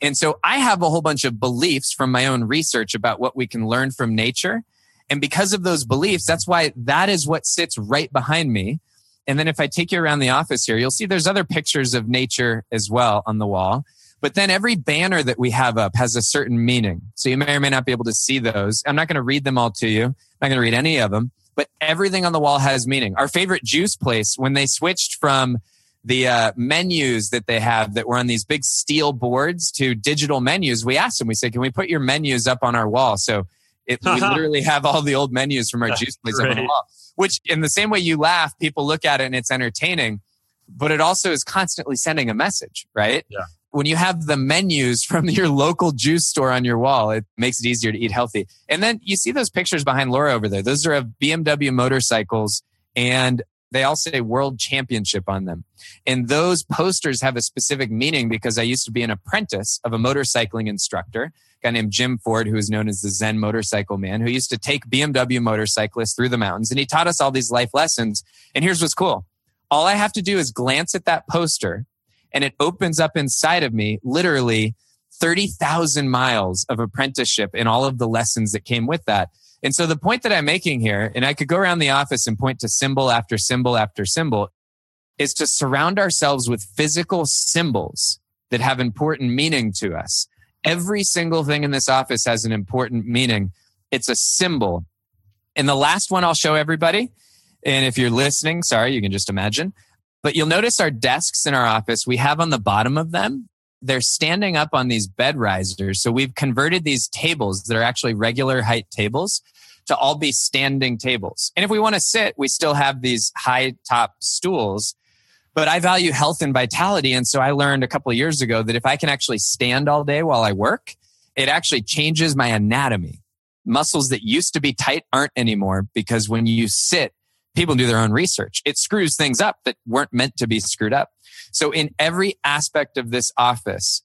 [SPEAKER 1] And so I have a whole bunch of beliefs from my own research about what we can learn from nature. And because of those beliefs, that's why that is what sits right behind me. And then if I take you around the office here, you'll see there's other pictures of nature as well on the wall. But then every banner that we have up has a certain meaning. So you may or may not be able to see those. I'm not going to read them all to you. I'm not going to read any of them, but everything on the wall has meaning. Our favorite juice place, when they switched from the uh, menus that they have that were on these big steel boards to digital menus, we asked them, we said, can we put your menus up on our wall? So it, we literally have all the old menus from our That's juice place on the wall, which in the same way you laugh, people look at it and it's entertaining, but it also is constantly sending a message, right?
[SPEAKER 2] Yeah.
[SPEAKER 1] When you have the menus from your local juice store on your wall, it makes it easier to eat healthy. And then you see those pictures behind Laura over there. Those are of BMW motorcycles and they all say world championship on them. And those posters have a specific meaning because I used to be an apprentice of a motorcycling instructor, a guy named Jim Ford, who is known as the Zen motorcycle man, who used to take BMW motorcyclists through the mountains. And he taught us all these life lessons. And here's what's cool. All I have to do is glance at that poster and it opens up inside of me literally 30,000 miles of apprenticeship and all of the lessons that came with that. And so the point that I'm making here, and I could go around the office and point to symbol after symbol after symbol, is to surround ourselves with physical symbols that have important meaning to us. Every single thing in this office has an important meaning. It's a symbol. And the last one I'll show everybody, and if you're listening, sorry, you can just imagine, but you'll notice our desks in our office, we have on the bottom of them, they're standing up on these bed risers. So we've converted these tables that are actually regular height tables to all be standing tables. And if we want to sit, we still have these high top stools. But I value health and vitality. And so I learned a couple of years ago that if I can actually stand all day while I work, it actually changes my anatomy. Muscles that used to be tight aren't anymore because when you sit, people do their own research. It screws things up that weren't meant to be screwed up. So in every aspect of this office,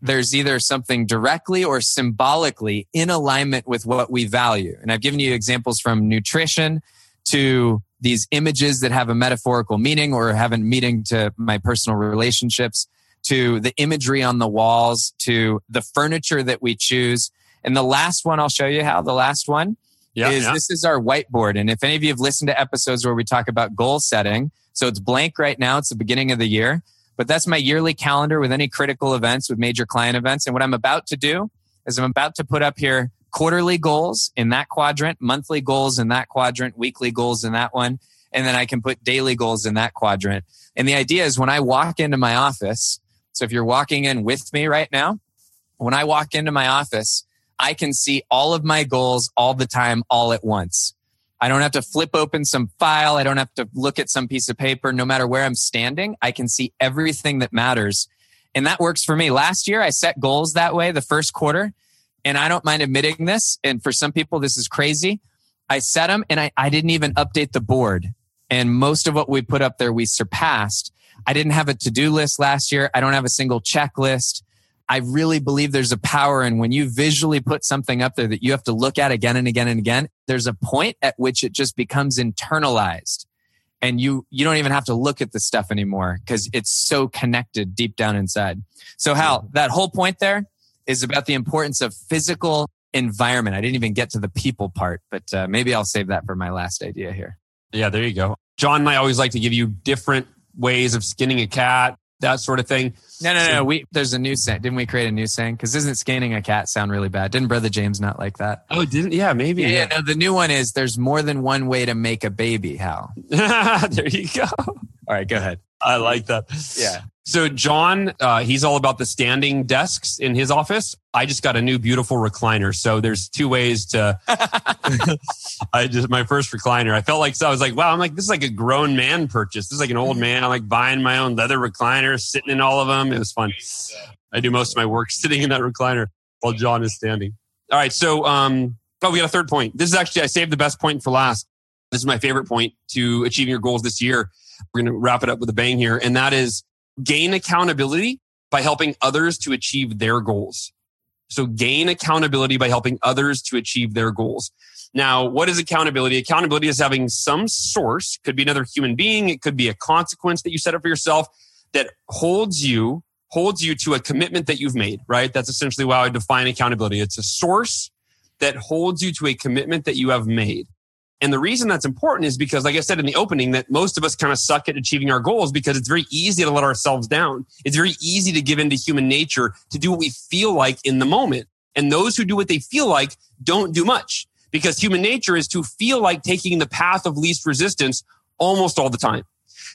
[SPEAKER 1] there's either something directly or symbolically in alignment with what we value. And I've given you examples from nutrition to these images that have a metaphorical meaning or have a meaning to my personal relationships to the imagery on the walls to the furniture that we choose. And the last one I'll show you how the last one yeah, is yeah. this is our whiteboard. And if any of you have listened to episodes where we talk about goal setting, so it's blank right now, it's the beginning of the year. But that's my yearly calendar with any critical events, with major client events. And what I'm about to do is I'm about to put up here quarterly goals in that quadrant, monthly goals in that quadrant, weekly goals in that one. And then I can put daily goals in that quadrant. And the idea is when I walk into my office, so if you're walking in with me right now, when I walk into my office, I can see all of my goals all the time, all at once. I don't have to flip open some file. I don't have to look at some piece of paper. No matter where I'm standing, I can see everything that matters. And that works for me. Last year, I set goals that way the first quarter. And I don't mind admitting this. And for some people, this is crazy. I set them and I, I didn't even update the board. And most of what we put up there, we surpassed. I didn't have a to do list last year. I don't have a single checklist. I really believe there's a power in when you visually put something up there that you have to look at again and again and again. There's a point at which it just becomes internalized and you you don't even have to look at the stuff anymore because it's so connected deep down inside. So Hal, that whole point there is about the importance of physical environment. I didn't even get to the people part, but uh, maybe I'll save that for my last idea here.
[SPEAKER 2] Yeah, there you go. John and I always like to give you different ways of skinning a cat, that sort of thing.
[SPEAKER 1] No, no, no. We there's a new saying. Didn't we create a new saying? Because isn't scanning a cat sound really bad? Didn't Brother James not like that?
[SPEAKER 2] Oh, didn't? Yeah, maybe.
[SPEAKER 1] Yeah, yeah. No, the new one is there's more than one way to make a baby. Hal?
[SPEAKER 2] there you go.
[SPEAKER 1] All right, go ahead.
[SPEAKER 2] I like that.
[SPEAKER 1] Yeah.
[SPEAKER 2] So John, uh, he's all about the standing desks in his office. I just got a new beautiful recliner. So there's two ways to. I just my first recliner. I felt like so I was like, wow, I'm like this is like a grown man purchase. This is like an old man. I'm like buying my own leather recliner, sitting in all of them. It was fun. I do most of my work sitting in that recliner while John is standing. All right, so um, oh, we got a third point. This is actually I saved the best point for last. This is my favorite point to achieving your goals this year. We're going to wrap it up with a bang here, and that is gain accountability by helping others to achieve their goals. So gain accountability by helping others to achieve their goals. Now, what is accountability? Accountability is having some source, could be another human being, it could be a consequence that you set up for yourself that holds you, holds you to a commitment that you've made, right? That's essentially how I define accountability. It's a source that holds you to a commitment that you have made. And the reason that's important is because, like I said in the opening, that most of us kind of suck at achieving our goals because it's very easy to let ourselves down. It's very easy to give into human nature to do what we feel like in the moment. And those who do what they feel like don't do much because human nature is to feel like taking the path of least resistance almost all the time.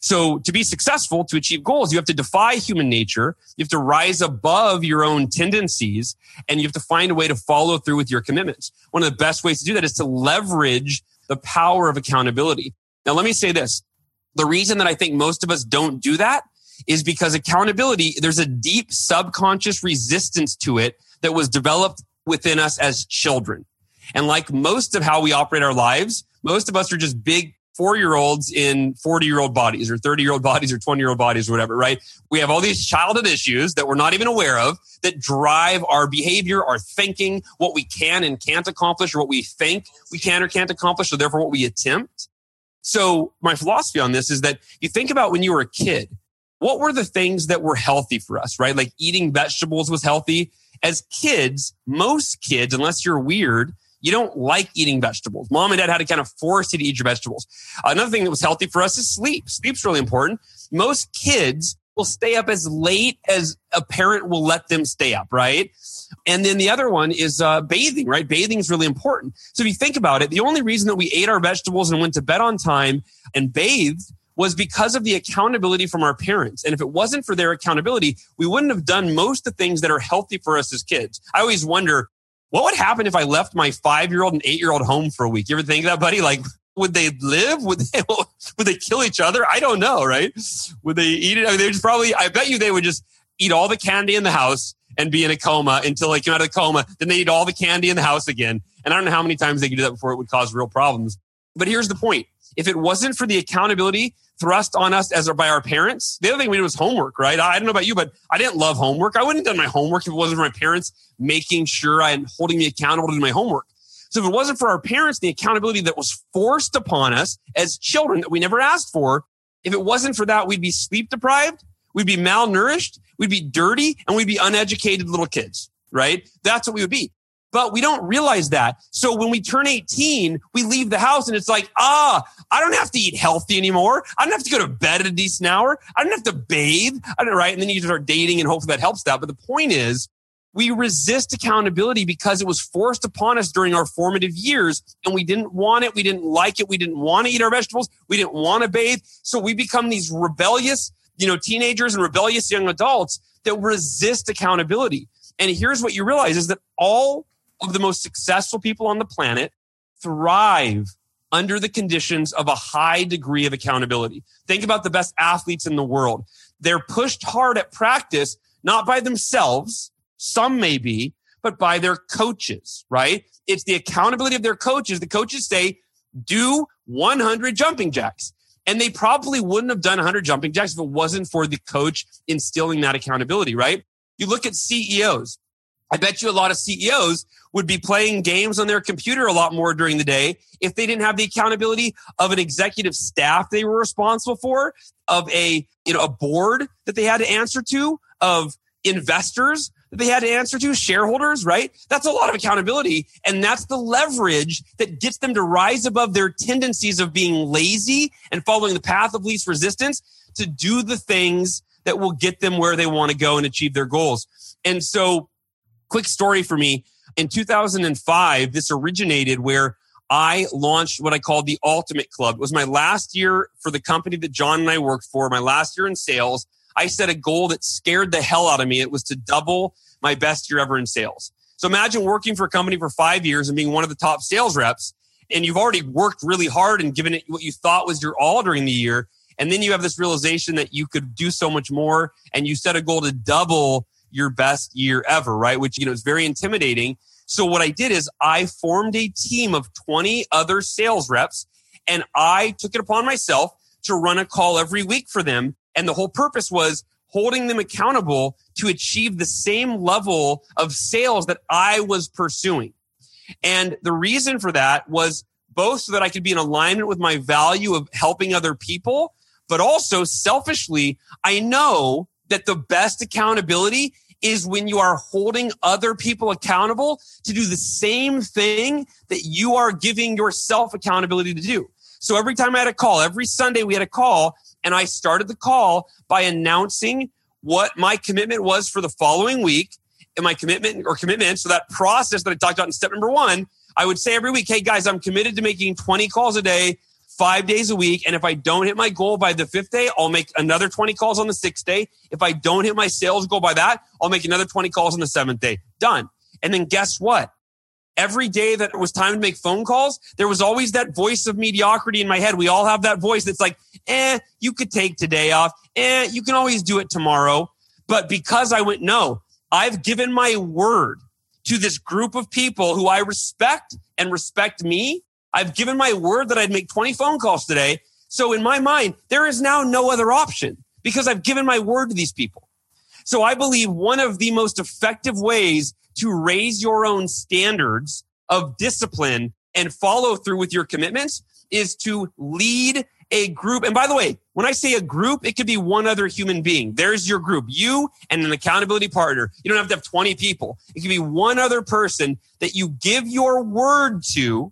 [SPEAKER 2] So to be successful, to achieve goals, you have to defy human nature. You have to rise above your own tendencies and you have to find a way to follow through with your commitments. One of the best ways to do that is to leverage the power of accountability. Now, let me say this. The reason that I think most of us don't do that is because accountability, there's a deep subconscious resistance to it that was developed within us as children. And like most of how we operate our lives, most of us are just big four year olds in 40 year old bodies or 30 year old bodies or 20 year old bodies or whatever, right? We have all these childhood issues that we're not even aware of that drive our behavior, our thinking, what we can and can't accomplish or what we think we can or can't accomplish. So therefore what we attempt. So my philosophy on this is that you think about when you were a kid, what were the things that were healthy for us, right? Like eating vegetables was healthy. As kids, most kids, unless you're weird, you don't like eating vegetables. Mom and dad had to kind of force you to eat your vegetables. Another thing that was healthy for us is sleep. Sleep's really important. Most kids will stay up as late as a parent will let them stay up, right? And then the other one is uh, bathing, right? Bathing is really important. So if you think about it, the only reason that we ate our vegetables and went to bed on time and bathed was because of the accountability from our parents. And if it wasn't for their accountability, we wouldn't have done most of the things that are healthy for us as kids. I always wonder, what would happen if I left my five year old and eight year old home for a week? You ever think of that, buddy? Like, would they live? Would they, would they kill each other? I don't know, right? Would they eat it? I mean, they would probably, I bet you they would just eat all the candy in the house and be in a coma until they came out of the coma. Then they eat all the candy in the house again. And I don't know how many times they could do that before it would cause real problems. But here's the point. If it wasn't for the accountability thrust on us as by our parents. The other thing we did was homework, right? I don't know about you, but I didn't love homework. I wouldn't have done my homework if it wasn't for my parents making sure I am holding me accountable to do my homework. So if it wasn't for our parents, the accountability that was forced upon us as children that we never asked for, if it wasn't for that, we'd be sleep deprived, we'd be malnourished, we'd be dirty, and we'd be uneducated little kids, right? That's what we would be but we don't realize that. So when we turn 18, we leave the house and it's like, ah, I don't have to eat healthy anymore. I don't have to go to bed at a decent hour. I don't have to bathe. I don't, right. And then you start dating and hopefully that helps that. But the point is, we resist accountability because it was forced upon us during our formative years and we didn't want it. We didn't like it. We didn't want to eat our vegetables. We didn't want to bathe. So we become these rebellious, you know, teenagers and rebellious young adults that resist accountability. And here's what you realize is that all of the most successful people on the planet thrive under the conditions of a high degree of accountability. Think about the best athletes in the world. They're pushed hard at practice, not by themselves. Some may be, but by their coaches, right? It's the accountability of their coaches. The coaches say, do 100 jumping jacks. And they probably wouldn't have done 100 jumping jacks if it wasn't for the coach instilling that accountability, right? You look at CEOs. I bet you a lot of CEOs would be playing games on their computer a lot more during the day if they didn't have the accountability of an executive staff they were responsible for, of a, you know, a board that they had to answer to, of investors that they had to answer to, shareholders, right? That's a lot of accountability. And that's the leverage that gets them to rise above their tendencies of being lazy and following the path of least resistance to do the things that will get them where they want to go and achieve their goals. And so, quick story for me in 2005, this originated where I launched what I called the Ultimate Club. It was my last year for the company that John and I worked for, my last year in sales. I set a goal that scared the hell out of me. It was to double my best year ever in sales. So imagine working for a company for five years and being one of the top sales reps, and you've already worked really hard and given it what you thought was your all during the year. And then you have this realization that you could do so much more, and you set a goal to double your best year ever, right? Which, you know, is very intimidating. So what I did is I formed a team of 20 other sales reps and I took it upon myself to run a call every week for them. And the whole purpose was holding them accountable to achieve the same level of sales that I was pursuing. And the reason for that was both so that I could be in alignment with my value of helping other people, but also selfishly, I know that the best accountability is when you are holding other people accountable to do the same thing that you are giving yourself accountability to do. So every time I had a call, every Sunday we had a call, and I started the call by announcing what my commitment was for the following week and my commitment or commitment. So that process that I talked about in step number one, I would say every week, hey guys, I'm committed to making 20 calls a day five days a week. And if I don't hit my goal by the fifth day, I'll make another 20 calls on the sixth day. If I don't hit my sales goal by that, I'll make another 20 calls on the seventh day. Done. And then guess what? Every day that it was time to make phone calls, there was always that voice of mediocrity in my head. We all have that voice that's like, eh, you could take today off. Eh, you can always do it tomorrow. But because I went, no, I've given my word to this group of people who I respect and respect me I've given my word that I'd make 20 phone calls today. So in my mind, there is now no other option because I've given my word to these people. So I believe one of the most effective ways to raise your own standards of discipline and follow through with your commitments is to lead a group. And by the way, when I say a group, it could be one other human being. There's your group, you and an accountability partner. You don't have to have 20 people. It could be one other person that you give your word to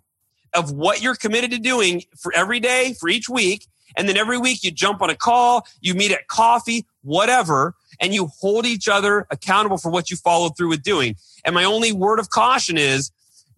[SPEAKER 2] of what you're committed to doing for every day, for each week. And then every week you jump on a call, you meet at coffee, whatever, and you hold each other accountable for what you followed through with doing. And my only word of caution is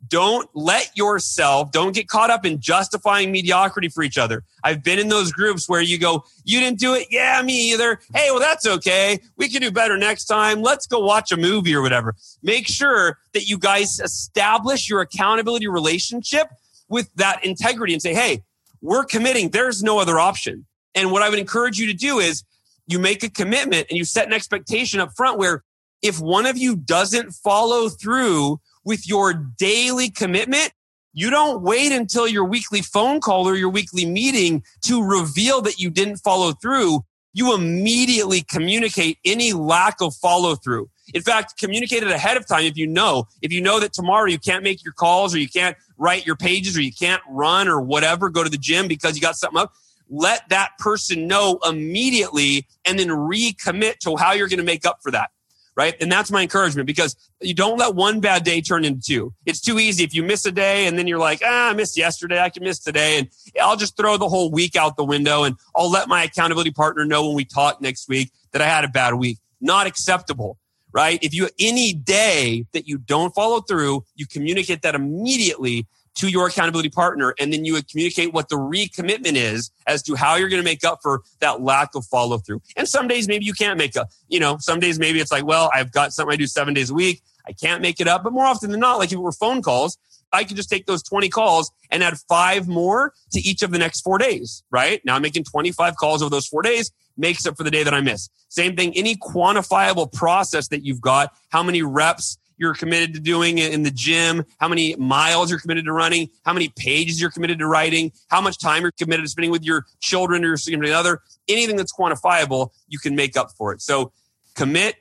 [SPEAKER 2] don't let yourself, don't get caught up in justifying mediocrity for each other. I've been in those groups where you go, you didn't do it. Yeah, me either. Hey, well, that's okay. We can do better next time. Let's go watch a movie or whatever. Make sure that you guys establish your accountability relationship with that integrity and say, hey, we're committing. There's no other option. And what I would encourage you to do is you make a commitment and you set an expectation up front where if one of you doesn't follow through with your daily commitment, you don't wait until your weekly phone call or your weekly meeting to reveal that you didn't follow through. You immediately communicate any lack of follow through. In fact, communicate it ahead of time if you know. If you know that tomorrow you can't make your calls or you can't write your pages or you can't run or whatever, go to the gym because you got something up, let that person know immediately and then recommit to how you're going to make up for that. Right. And that's my encouragement because you don't let one bad day turn into two. It's too easy. If you miss a day and then you're like, ah, I missed yesterday. I can miss today. And I'll just throw the whole week out the window and I'll let my accountability partner know when we talk next week that I had a bad week. Not acceptable right? If you any day that you don't follow through, you communicate that immediately to your accountability partner and then you would communicate what the recommitment is as to how you're going to make up for that lack of follow through. And some days maybe you can't make up, you know, some days maybe it's like, well, I've got something I do 7 days a week. I can't make it up, but more often than not like if it were phone calls, I could just take those 20 calls and add 5 more to each of the next 4 days, right? Now I'm making 25 calls over those 4 days makes up for the day that I miss. Same thing, any quantifiable process that you've got, how many reps you're committed to doing in the gym, how many miles you're committed to running, how many pages you're committed to writing, how much time you're committed to spending with your children or your significant other, anything that's quantifiable, you can make up for it. So commit,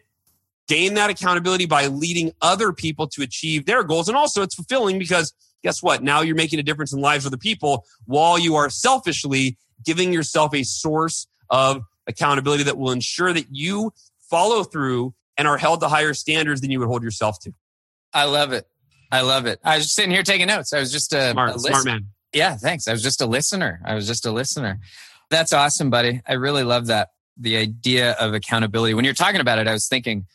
[SPEAKER 2] gain that accountability by leading other people to achieve their goals. And also it's fulfilling because guess what? Now you're making a difference in lives of the people while you are selfishly giving yourself a source of accountability that will ensure that you follow through and are held to higher standards than you would hold yourself to.
[SPEAKER 1] I love it. I love it. I was just sitting here taking notes. I was just a,
[SPEAKER 2] smart,
[SPEAKER 1] a
[SPEAKER 2] smart man.
[SPEAKER 1] Yeah, thanks. I was just a listener. I was just a listener. That's awesome, buddy. I really love that. The idea of accountability. When you're talking about it, I was thinking,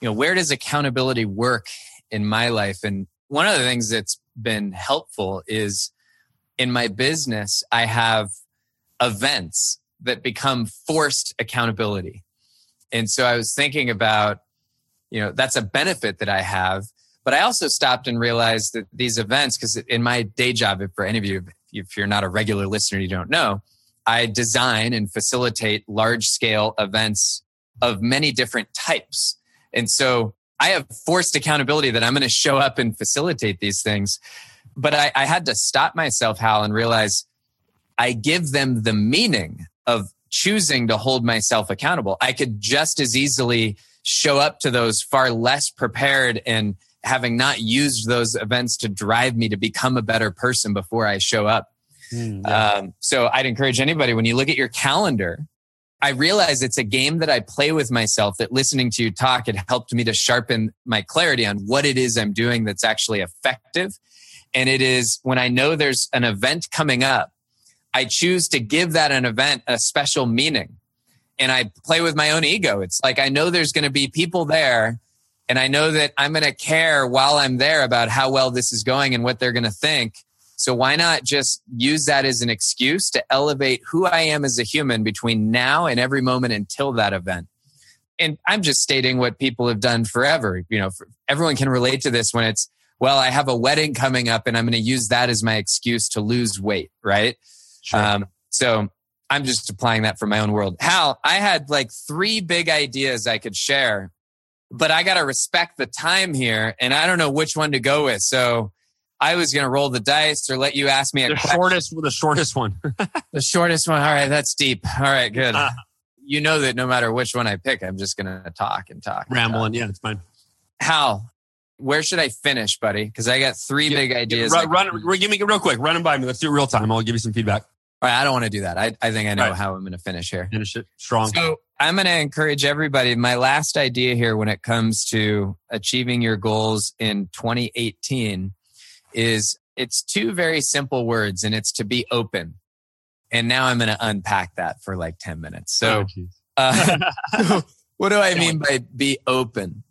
[SPEAKER 1] you know, where does accountability work in my life? And one of the things that's been helpful is in my business, I have events that become forced accountability. And so I was thinking about, you know, that's a benefit that I have. But I also stopped and realized that these events, because in my day job, if for any of you, if you're not a regular listener, you don't know, I design and facilitate large scale events of many different types. And so I have forced accountability that I'm going to show up and facilitate these things. But I, I had to stop myself, Hal, and realize I give them the meaning of choosing to hold myself accountable. I could just as easily show up to those far less prepared and having not used those events to drive me to become a better person before I show up. Mm, yeah. um, so I'd encourage anybody when you look at your calendar, I realize it's a game that I play with myself that listening to you talk, it helped me to sharpen my clarity on what it is I'm doing that's actually effective. And it is when I know there's an event coming up I choose to give that an event a special meaning. And I play with my own ego. It's like I know there's going to be people there and I know that I'm going to care while I'm there about how well this is going and what they're going to think. So why not just use that as an excuse to elevate who I am as a human between now and every moment until that event? And I'm just stating what people have done forever. You know, everyone can relate to this when it's, well, I have a wedding coming up and I'm going to use that as my excuse to lose weight, right? Sure. Um, so I'm just applying that for my own world. Hal, I had like three big ideas I could share, but I got to respect the time here and I don't know which one to go with. So I was going to roll the dice or let you ask me a
[SPEAKER 2] the
[SPEAKER 1] question.
[SPEAKER 2] shortest, the shortest one.
[SPEAKER 1] the shortest one. All right. That's deep. All right. Good. Uh, you know that no matter which one I pick, I'm just going to talk and talk.
[SPEAKER 2] Rambling. Yeah, it's fine.
[SPEAKER 1] Hal, where should I finish, buddy? Because I got three yeah, big ideas.
[SPEAKER 2] Run, run, give me real quick. Run them by me. Let's do it real time. I'll give you some feedback.
[SPEAKER 1] All right, I don't want to do that. I, I think I know right. how I'm going to finish here.
[SPEAKER 2] Finish it strong.
[SPEAKER 1] So I'm going to encourage everybody. My last idea here when it comes to achieving your goals in 2018 is it's two very simple words and it's to be open. And now I'm going to unpack that for like 10 minutes. So, oh, uh, what do I mean by be open?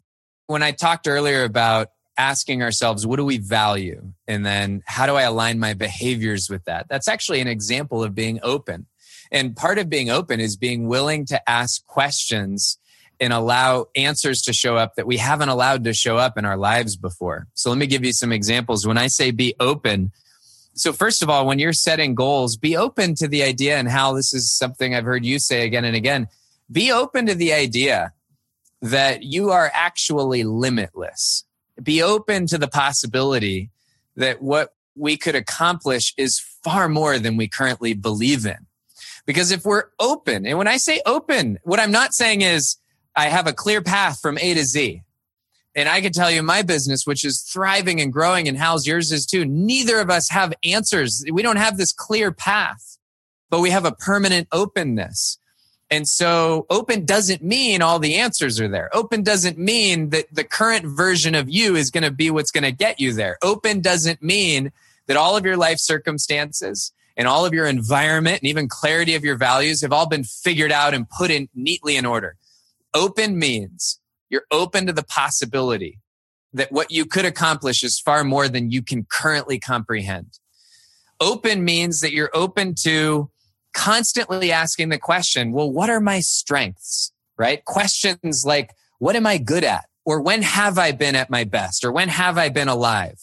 [SPEAKER 1] When I talked earlier about asking ourselves, what do we value? And then Hal do I align my behaviors with that? That's actually an example of being open. And part of being open is being willing to ask questions and allow answers to show up that we haven't allowed to show up in our lives before. So let me give you some examples. When I say be open, so first of all, when you're setting goals, be open to the idea and how this is something I've heard you say again and again. Be open to the idea that you are actually limitless be open to the possibility that what we could accomplish is far more than we currently believe in. Because if we're open, and when I say open, what I'm not saying is I have a clear path from A to Z. And I can tell you my business, which is thriving and growing, and how's yours is too. Neither of us have answers. We don't have this clear path, but we have a permanent openness. And so open doesn't mean all the answers are there. Open doesn't mean that the current version of you is going to be what's going to get you there. Open doesn't mean that all of your life circumstances and all of your environment and even clarity of your values have all been figured out and put in neatly in order. Open means you're open to the possibility that what you could accomplish is far more than you can currently comprehend. Open means that you're open to constantly asking the question, well, what are my strengths? Right? Questions like, what am I good at? Or when have I been at my best? Or when have I been alive?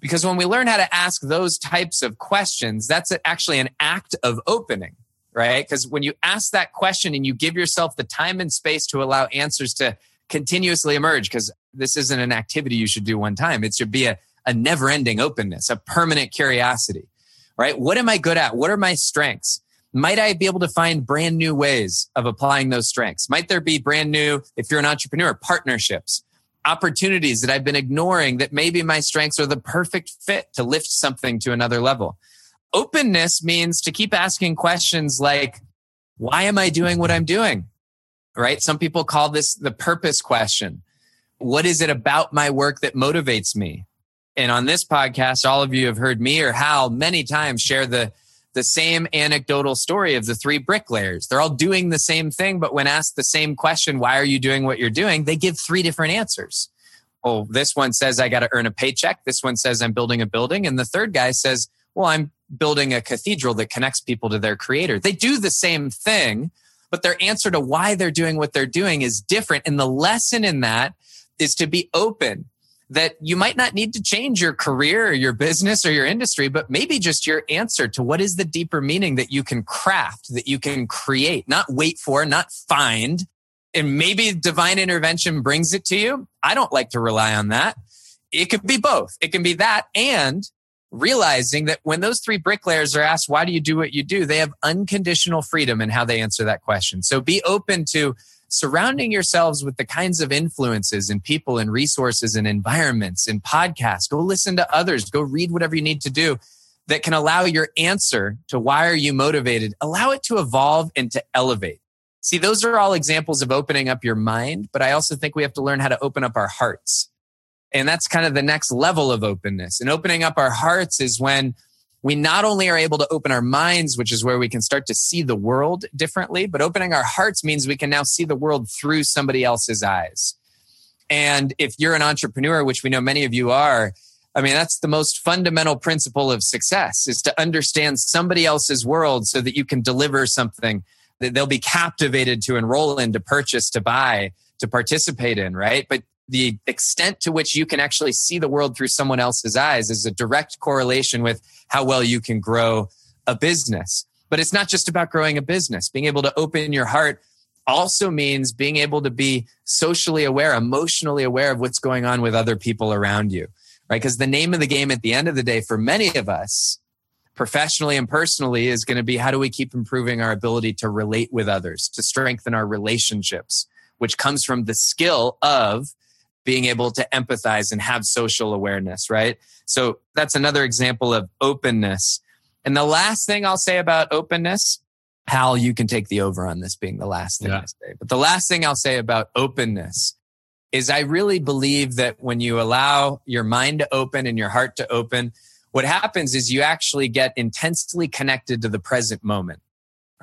[SPEAKER 1] Because when we learn how to ask those types of questions, that's actually an act of opening, right? Because when you ask that question and you give yourself the time and space to allow answers to continuously emerge, because this isn't an activity you should do one time, it should be a, a never ending openness, a permanent curiosity, right? What am I good at? What are my strengths? Might I be able to find brand new ways of applying those strengths? Might there be brand new, if you're an entrepreneur, partnerships, opportunities that I've been ignoring that maybe my strengths are the perfect fit to lift something to another level? Openness means to keep asking questions like, why am I doing what I'm doing? Right? Some people call this the purpose question. What is it about my work that motivates me? And on this podcast, all of you have heard me or Hal many times share the the same anecdotal story of the three bricklayers. They're all doing the same thing, but when asked the same question, why are you doing what you're doing? They give three different answers. Oh, this one says I got to earn a paycheck. This one says I'm building a building. And the third guy says, well, I'm building a cathedral that connects people to their creator. They do the same thing, but their answer to why they're doing what they're doing is different. And the lesson in that is to be open that you might not need to change your career or your business or your industry, but maybe just your answer to what is the deeper meaning that you can craft, that you can create, not wait for, not find. And maybe divine intervention brings it to you. I don't like to rely on that. It could be both. It can be that and realizing that when those three bricklayers are asked, why do you do what you do? They have unconditional freedom in how they answer that question. So be open to surrounding yourselves with the kinds of influences and people and resources and environments and podcasts. Go listen to others. Go read whatever you need to do that can allow your answer to why are you motivated, allow it to evolve and to elevate. See, those are all examples of opening up your mind, but I also think we have to learn how to open up our hearts. And that's kind of the next level of openness. And opening up our hearts is when we not only are able to open our minds, which is where we can start to see the world differently, but opening our hearts means we can now see the world through somebody else's eyes. And if you're an entrepreneur, which we know many of you are, I mean, that's the most fundamental principle of success is to understand somebody else's world so that you can deliver something that they'll be captivated to enroll in, to purchase, to buy, to participate in, right? But the extent to which you can actually see the world through someone else's eyes is a direct correlation with how well you can grow a business. But it's not just about growing a business. Being able to open your heart also means being able to be socially aware, emotionally aware of what's going on with other people around you, right? Because the name of the game at the end of the day for many of us, professionally and personally, is going to be how do we keep improving our ability to relate with others, to strengthen our relationships, which comes from the skill of being able to empathize and have social awareness, right? So that's another example of openness. And the last thing I'll say about openness, Hal, you can take the over on this being the last thing yeah. I say. But the last thing I'll say about openness is I really believe that when you allow your mind to open and your heart to open, what happens is you actually get intensely connected to the present moment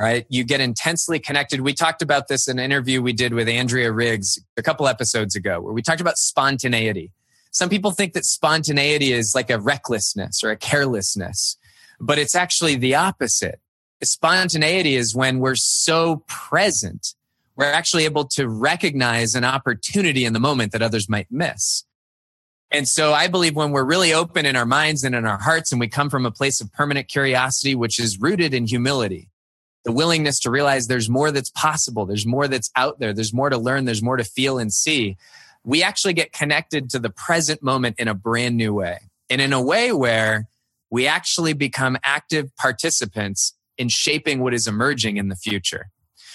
[SPEAKER 1] right? You get intensely connected. We talked about this in an interview we did with Andrea Riggs a couple episodes ago, where we talked about spontaneity. Some people think that spontaneity is like a recklessness or a carelessness, but it's actually the opposite. Spontaneity is when we're so present, we're actually able to recognize an opportunity in the moment that others might miss. And so I believe when we're really open in our minds and in our hearts and we come from a place of permanent curiosity, which is rooted in humility, the willingness to realize there's more that's possible, there's more that's out there, there's more to learn, there's more to feel and see. We actually get connected to the present moment in a brand new way and in a way where we actually become active participants in shaping what is emerging in the future.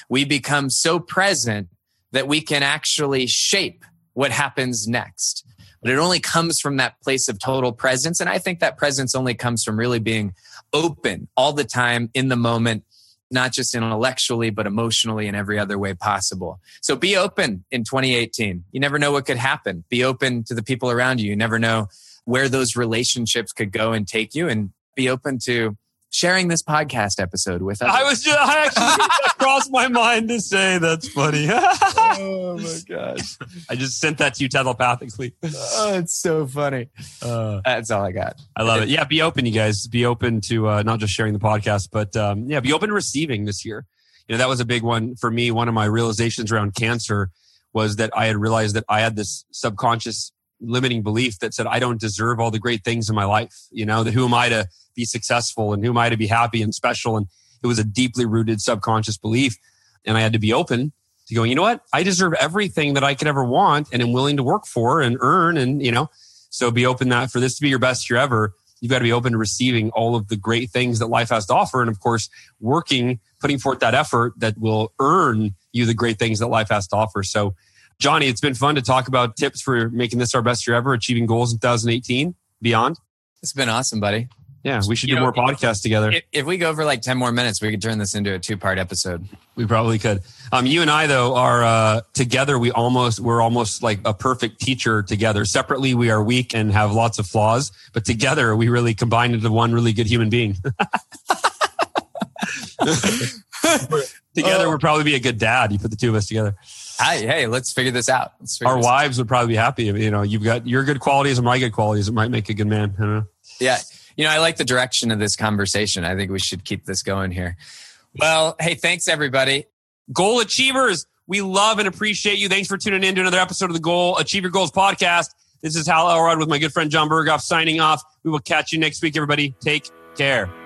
[SPEAKER 1] We become so present that we can actually shape what happens next. But it only comes from that place of total presence. And I think that presence only comes from really being open all the time in the moment not just intellectually, but emotionally and every other way possible. So be open in 2018. You never know what could happen. Be open to the people around you. You never know where those relationships could go and take you and be open to sharing this podcast episode with us.
[SPEAKER 2] I was just, I actually crossed my mind to say that's funny.
[SPEAKER 1] oh my gosh.
[SPEAKER 2] I just sent that to you telepathically.
[SPEAKER 1] Oh, it's so funny. Uh, that's all I got.
[SPEAKER 2] I love it. Yeah, be open, you guys. Be open to uh, not just sharing the podcast, but um, yeah, be open to receiving this year. You know, that was a big one for me. One of my realizations around cancer was that I had realized that I had this subconscious limiting belief that said I don't deserve all the great things in my life. You know, that who am I to be successful and who am I to be happy and special? And it was a deeply rooted subconscious belief. And I had to be open to going, you know what? I deserve everything that I could ever want and am willing to work for and earn. And, you know, so be open that for this to be your best year ever. you've got to be open to receiving all of the great things that life has to offer. And of course, working, putting forth that effort that will earn you the great things that life has to offer. So, Johnny, it's been fun to talk about tips for making this our best year ever, achieving goals in 2018, beyond.
[SPEAKER 1] It's been awesome, buddy.
[SPEAKER 2] Yeah, we should you do know, more podcasts together.
[SPEAKER 1] If, if, we go for like 10 more minutes, we could turn this into a two part episode.
[SPEAKER 2] We probably could. Um, you and I, though, are uh, together. We almost, we're almost like a perfect teacher together. Separately, we are weak and have lots of flaws, but together, we really combine into one really good human being. together, oh. we'd probably be a good dad. You put the two of us together.
[SPEAKER 1] Hey, hey, let's figure this out. Figure
[SPEAKER 2] Our
[SPEAKER 1] this
[SPEAKER 2] wives
[SPEAKER 1] out.
[SPEAKER 2] would probably be happy. You know, you've got your good qualities and my good qualities. It might make a good man. Don't know.
[SPEAKER 1] Yeah. You know, I like the direction of this conversation. I think we should keep this going here. Well, hey, thanks everybody.
[SPEAKER 2] Goal achievers, we love and appreciate you. Thanks for tuning in to another episode of the Goal Achieve Your Goals podcast. This is Hal Elrod with my good friend Jon Berghoff signing off. We will catch you next week, everybody. Take care.